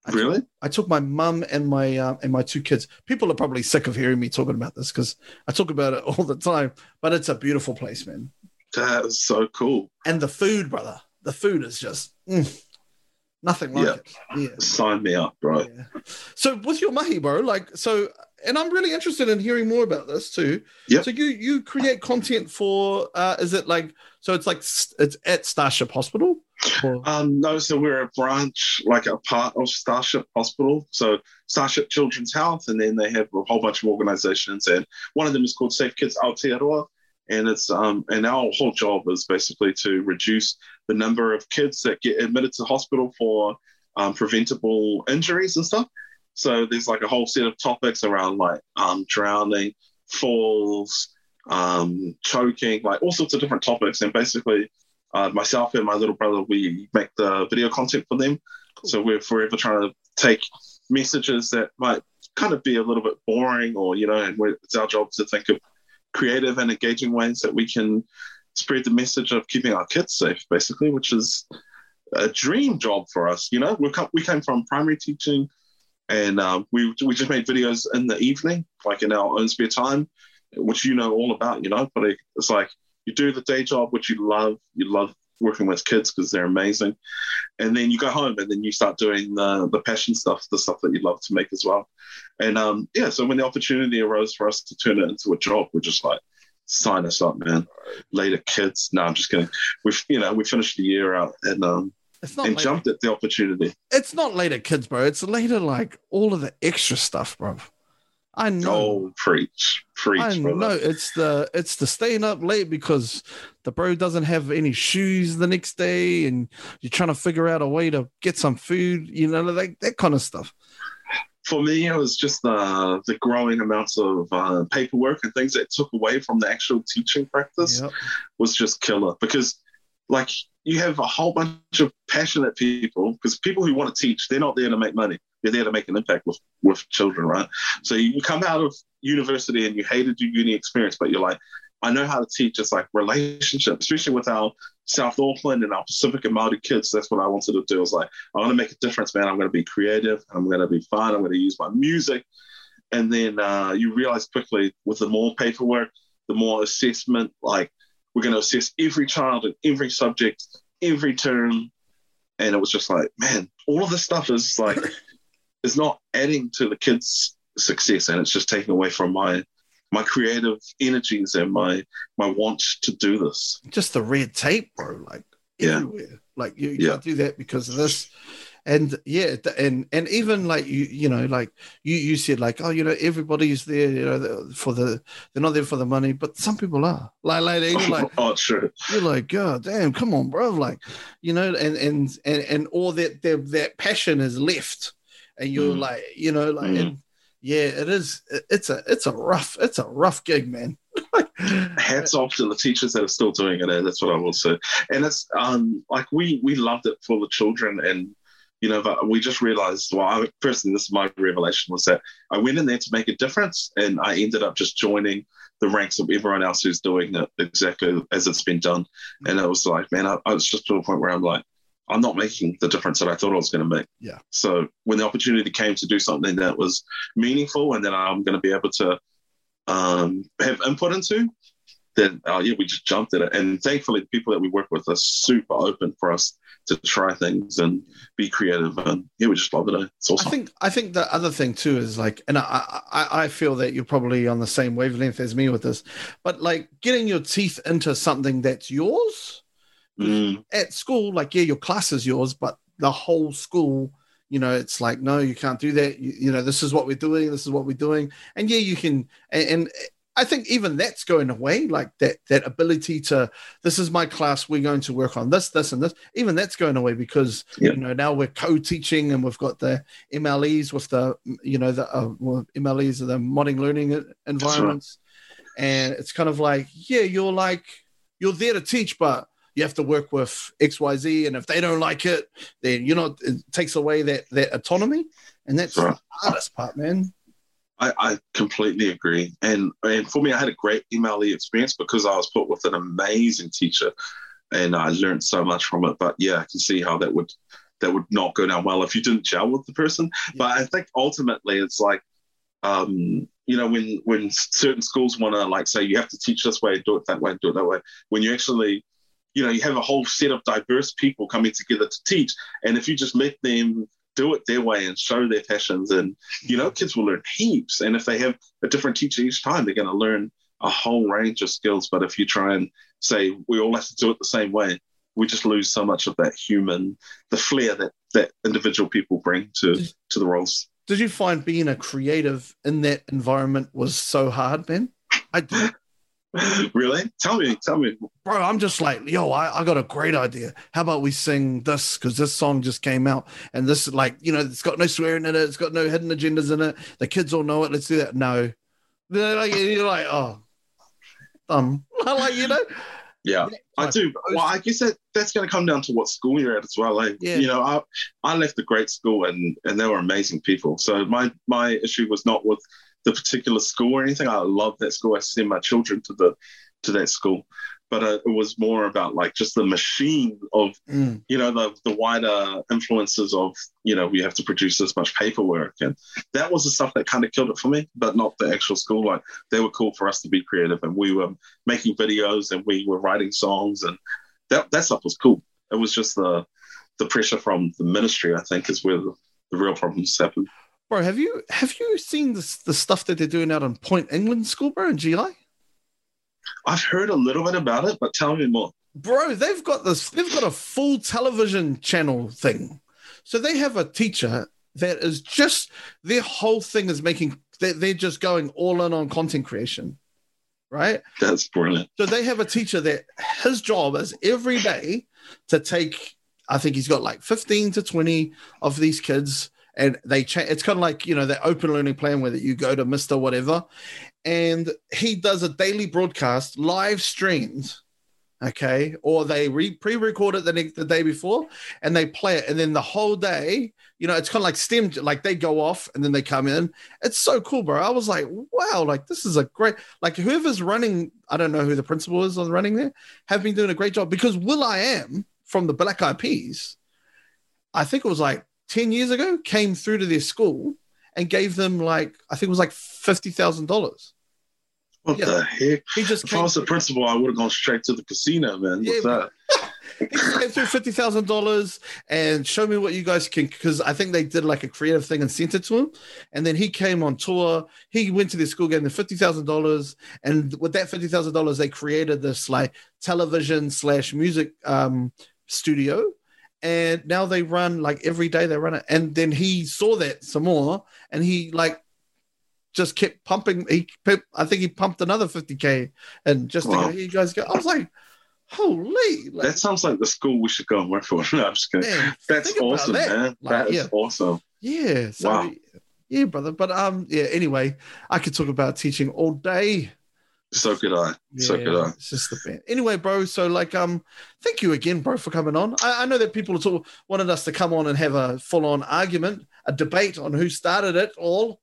A: I took-
B: Really?
A: I took my mum and my uh, and my two kids. People are probably sick of hearing me talking about this because I talk about it all the time. But it's a beautiful place, man.
B: That is so cool.
A: And the food, brother. The food is just mm, nothing like
B: Yeah.
A: it. Yeah.
B: Sign me up, bro.
A: Yeah. So with your mahi, bro, like so, and I'm really interested in hearing more about this too.
B: Yeah.
A: So you you create content for uh is it like so it's like it's at Starship Hospital? Or,
B: Um, no, so we're a branch, like a part of Starship Hospital. So Starship Children's Health, and then they have a whole bunch of organizations, and one of them is called Safe Kids Aotearoa. And it's um, and our whole job is basically to reduce the number of kids that get admitted to hospital for um, preventable injuries and stuff. So there's like a whole set of topics around like um, drowning, falls, um, choking, like all sorts of different topics. And basically, uh, myself and my little brother, we make the video content for them.
A: Cool.
B: So we're forever trying to take messages that might kind of be a little bit boring, or you know, and we're, it's our job to think of creative and engaging ways that we can spread the message of keeping our kids safe, basically, which is a dream job for us. You know, we we came from primary teaching, and um, we we just made videos in the evening, like in our own spare time, which you know all about. You know, but it, it's like you do the day job which you love you love working with kids because they're amazing and then you go home and then you start doing the, the passion stuff the stuff that you love to make as well and um, yeah so when the opportunity arose for us to turn it into a job we're just like sign us up man later kids no i'm just kidding we've you know we finished the year out and um
A: it's not
B: and
A: later,
B: jumped at the opportunity
A: it's not later kids, bro. It's later like all of the extra stuff, bro. I know.
B: oh preach preach
A: I
B: brother.
A: know it's the it's the staying up late because the bro doesn't have any shoes the next day, and you're trying to figure out a way to get some food, you know, like that kind of stuff.
B: For me, it was just uh, the growing amounts of uh, paperwork and things that took away from the actual teaching practice
A: Yep.
B: was just killer because, like, you have a whole bunch of passionate people because people who want to teach, they're not there to make money. They're there to make an impact with, with children, right? So you come out of university and you hated your uni experience, but you're like, I know how to teach. It's like relationships, especially with our South Auckland and our Pacific and Maori kids. That's what I wanted to do. I was like, I want to make a difference, man. I'm going to be creative. I'm going to be fun. I'm going to use my music. And then uh, you realize quickly with the more paperwork, the more assessment, like we're going to assess every child in every subject, every term. And it was just like, man, all of this stuff is like, is not adding to the kids' success. And it's just taking away from my, my creative energies and my, my want to do this.
A: Just the red tape, bro. Like
B: Yeah.
A: everywhere. Like you, you
B: Yeah.
A: can't do that because of this. And yeah, and and even like you, you know, like you, you said, like, oh, you know, everybody's there, you know, for the, they're not there for the money, but some people are. Like, like, you're like,
B: oh, true.
A: you're like, God damn, come on, bro. Like, you know, and and and and all that that that passion is left, and you're
B: Mm.
A: like, you know, like,
B: Mm.
A: and yeah, it is. It's a it's a rough it's a rough gig, man.
B: hats off to the teachers that are still doing it. eh, That's what I will say. And it's um like we we loved it for the children, and you know, but we just realized. Well, I personally, this is my revelation was that I went in there to make a difference, and I ended up just joining the ranks of everyone else who's doing it exactly as it's been done. And it was like, man, I, I was just to a point where I'm like. I'm not making the difference that I thought I was going to make.
A: Yeah.
B: So when the opportunity came to do something that was meaningful and that I'm going to be able to um, have input into, then uh, yeah, we just jumped at it. And thankfully, the people that we work with are super open for us to try things and be creative. And yeah, we just love it. It's awesome.
A: I think I think the other thing too is like, and I, I I feel that you're probably on the same wavelength as me with this, but like getting your teeth into something that's yours
B: Mm,
A: at school, like yeah, your class is yours, but the whole school. You know, it's like no, you can't do that. You, you know, this is what we're doing. This is what we're doing, and yeah, you can. And, and I think even that's going away, like that that ability to this is my class, we're going to work on this, this, and this. Even that's going away because
B: Yeah.
A: you know now we're co-teaching and we've got the MLEs with the you know the uh, well, MLEs are the modern learning environments, and it's kind of like yeah, you're like you're there to teach, but you have to work with X Y Z, and if they don't like it, then you're not. It takes away that that autonomy, and that's
B: Right.
A: the hardest part, man.
B: I, I completely agree. And and for me, I had a great MLE experience because I was put with an amazing teacher, and I learned so much from it. But yeah, I can see how that would that would not go down well if you didn't gel with the person. But I think ultimately, it's like, um, you know, when when certain schools want to like say you have to teach this way, do it that way, do it that way. When you actually you know, you have a whole set of diverse people coming together to teach. And if you just let them do it their way and show their passions, and, you know, kids will learn heaps. And if they have a different teacher each time, they're going to learn a whole range of skills. But if you try and say we all have to do it the same way, we just lose so much of that human, the flair that that individual people bring to to the roles.
A: Did you find being a creative in that environment was so hard, man? I did.
B: really? Tell me, tell me.
A: Bro, I'm just like, yo, I, I got a great idea. How about we sing this? Because this song just came out and this, is like, you know, it's got no swearing in it. It's got no hidden agendas in it. The kids all know it. Let's do that. No. They're like, you're like, oh, um, like, you know?
B: Yeah, I do. Well, I guess that that's going to come down to what school you're at as well. Like,
A: Yeah.
B: you know, I I left a great school and and they were amazing people. So my my issue was not with the particular school or anything. I love that school. I send my children to the to that school, but uh, it was more about like just the machine of
A: Mm.
B: you know the the wider influences of you know we have to produce this much paperwork and that was the stuff that kind of killed it for me but not the actual school like they were cool for us to be creative and we were making videos and we were writing songs and that that stuff was cool it was just the the pressure from the ministry i think is where the, the real problems happen
A: Bro, have you have you seen this the stuff that they're doing out on Point England School, bro, in GI?
B: i've heard a little bit about it but tell me more.
A: Bro they've got this they've got a full television channel thing. So they have a teacher that is just their whole thing is making they're, they're just going all in on content creation right?
B: That's brilliant.
A: So they have a teacher that his job is every day to take i think he's got like 15 to 20 of these kids and they cha- it's kind of like you know the open learning plan where that you go to mr whatever and he does a daily broadcast live streamed okay? Or they re- pre-record it the, the day before and they play it and then the whole day you know it's kind of like stem like they go off and then they come in. It's so cool bro. I was like wow like this is a great like whoever's running i don't know who the principal is on running there have been doing a great job because will.i.am from the black eyed peas i think it was like 10 years ago came through to their school and gave them like i think it was like $50000
B: what
A: Yeah.
B: the heck?
A: He just
B: if i was the principal i would have gone straight to the casino man.
A: Yeah,
B: with that
A: he just came through fifty thousand dollars and show me what you guys can because I think they did like a creative thing and sent it to him, and then he came on tour. He went to their school, gave them fifty thousand dollars, and with that fifty thousand dollars, they created this like television slash music um, studio, and now they run like every day they run it. And then he saw that some more, and he like just kept pumping. He, I think he pumped another fifty k, and just to
B: Wow.
A: go, here you guys go. I was like, holy, like,
B: that sounds like the school we should go and work for no, i'm just kidding
A: man,
B: That's awesome,
A: that.
B: man.
A: Like,
B: that is
A: yeah.
B: awesome.
A: Yeah. So
B: Wow.
A: yeah, brother. But um, yeah. Anyway, I could talk about teaching all day.
B: So could I. So could I.
A: It's just the band. Anyway, bro. So like, um, thank you again, bro, for coming on. I, I know that people talk, wanted us to come on and have a full-on argument, a debate on who started it all.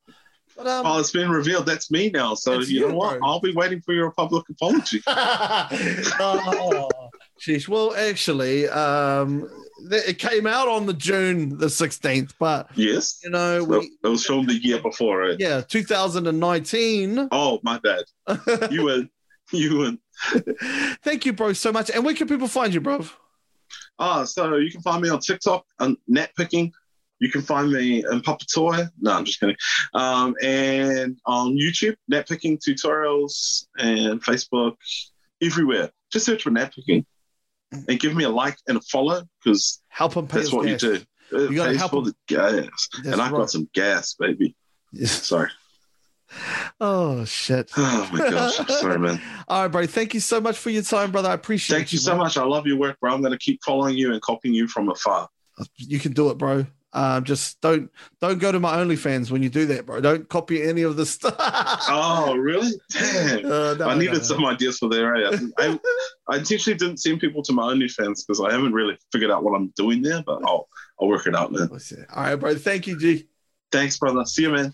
A: But um,
B: Oh, it's been revealed. That's me now. So you, know what?
A: bro.
B: I'll be waiting for your public apology.
A: oh, sheesh. Well, actually, um, it came out on the June the 16th, but
B: Yes.
A: you know, we
B: it was filmed the year before it.
A: yeah, 2019.
B: Oh, my bad. You win. You win.
A: Thank you, bro, so much. And where can people find you, bro?
B: Ah, so you can find me on TikTok and Nat Picking. You can find me in Papatoetoe. No, I'm just kidding. Um, and on YouTube, Nat Picking tutorials and Facebook, everywhere. Just search for Nat Picking and give me a like and a follow because
A: Help him pay
B: that's what
A: gas.
B: you do. It
A: You gotta help
B: for
A: him.
B: the gas.
A: That's
B: and I've
A: right.
B: got some gas, baby. Sorry.
A: Oh shit.
B: Oh my gosh. Sorry, man.
A: All right, bro. Thank you so much for your time, brother. I appreciate it.
B: Thank you so
A: man.
B: much. I love your work, bro. I'm going to keep following you and copying you from afar.
A: You can do it, bro. Um, just don't don't go to my OnlyFans when you do that, bro. Don't copy any of the stuff.
B: Oh, really? Damn.
A: Uh, no,
B: I needed
A: no.
B: some ideas for there. eh? I, I intentionally didn't send people to my OnlyFans because I haven't really figured out what I'm doing there, but I'll I'll work it out, man.
A: All right, bro. Thank you, G.
B: Thanks, brother. See you, man.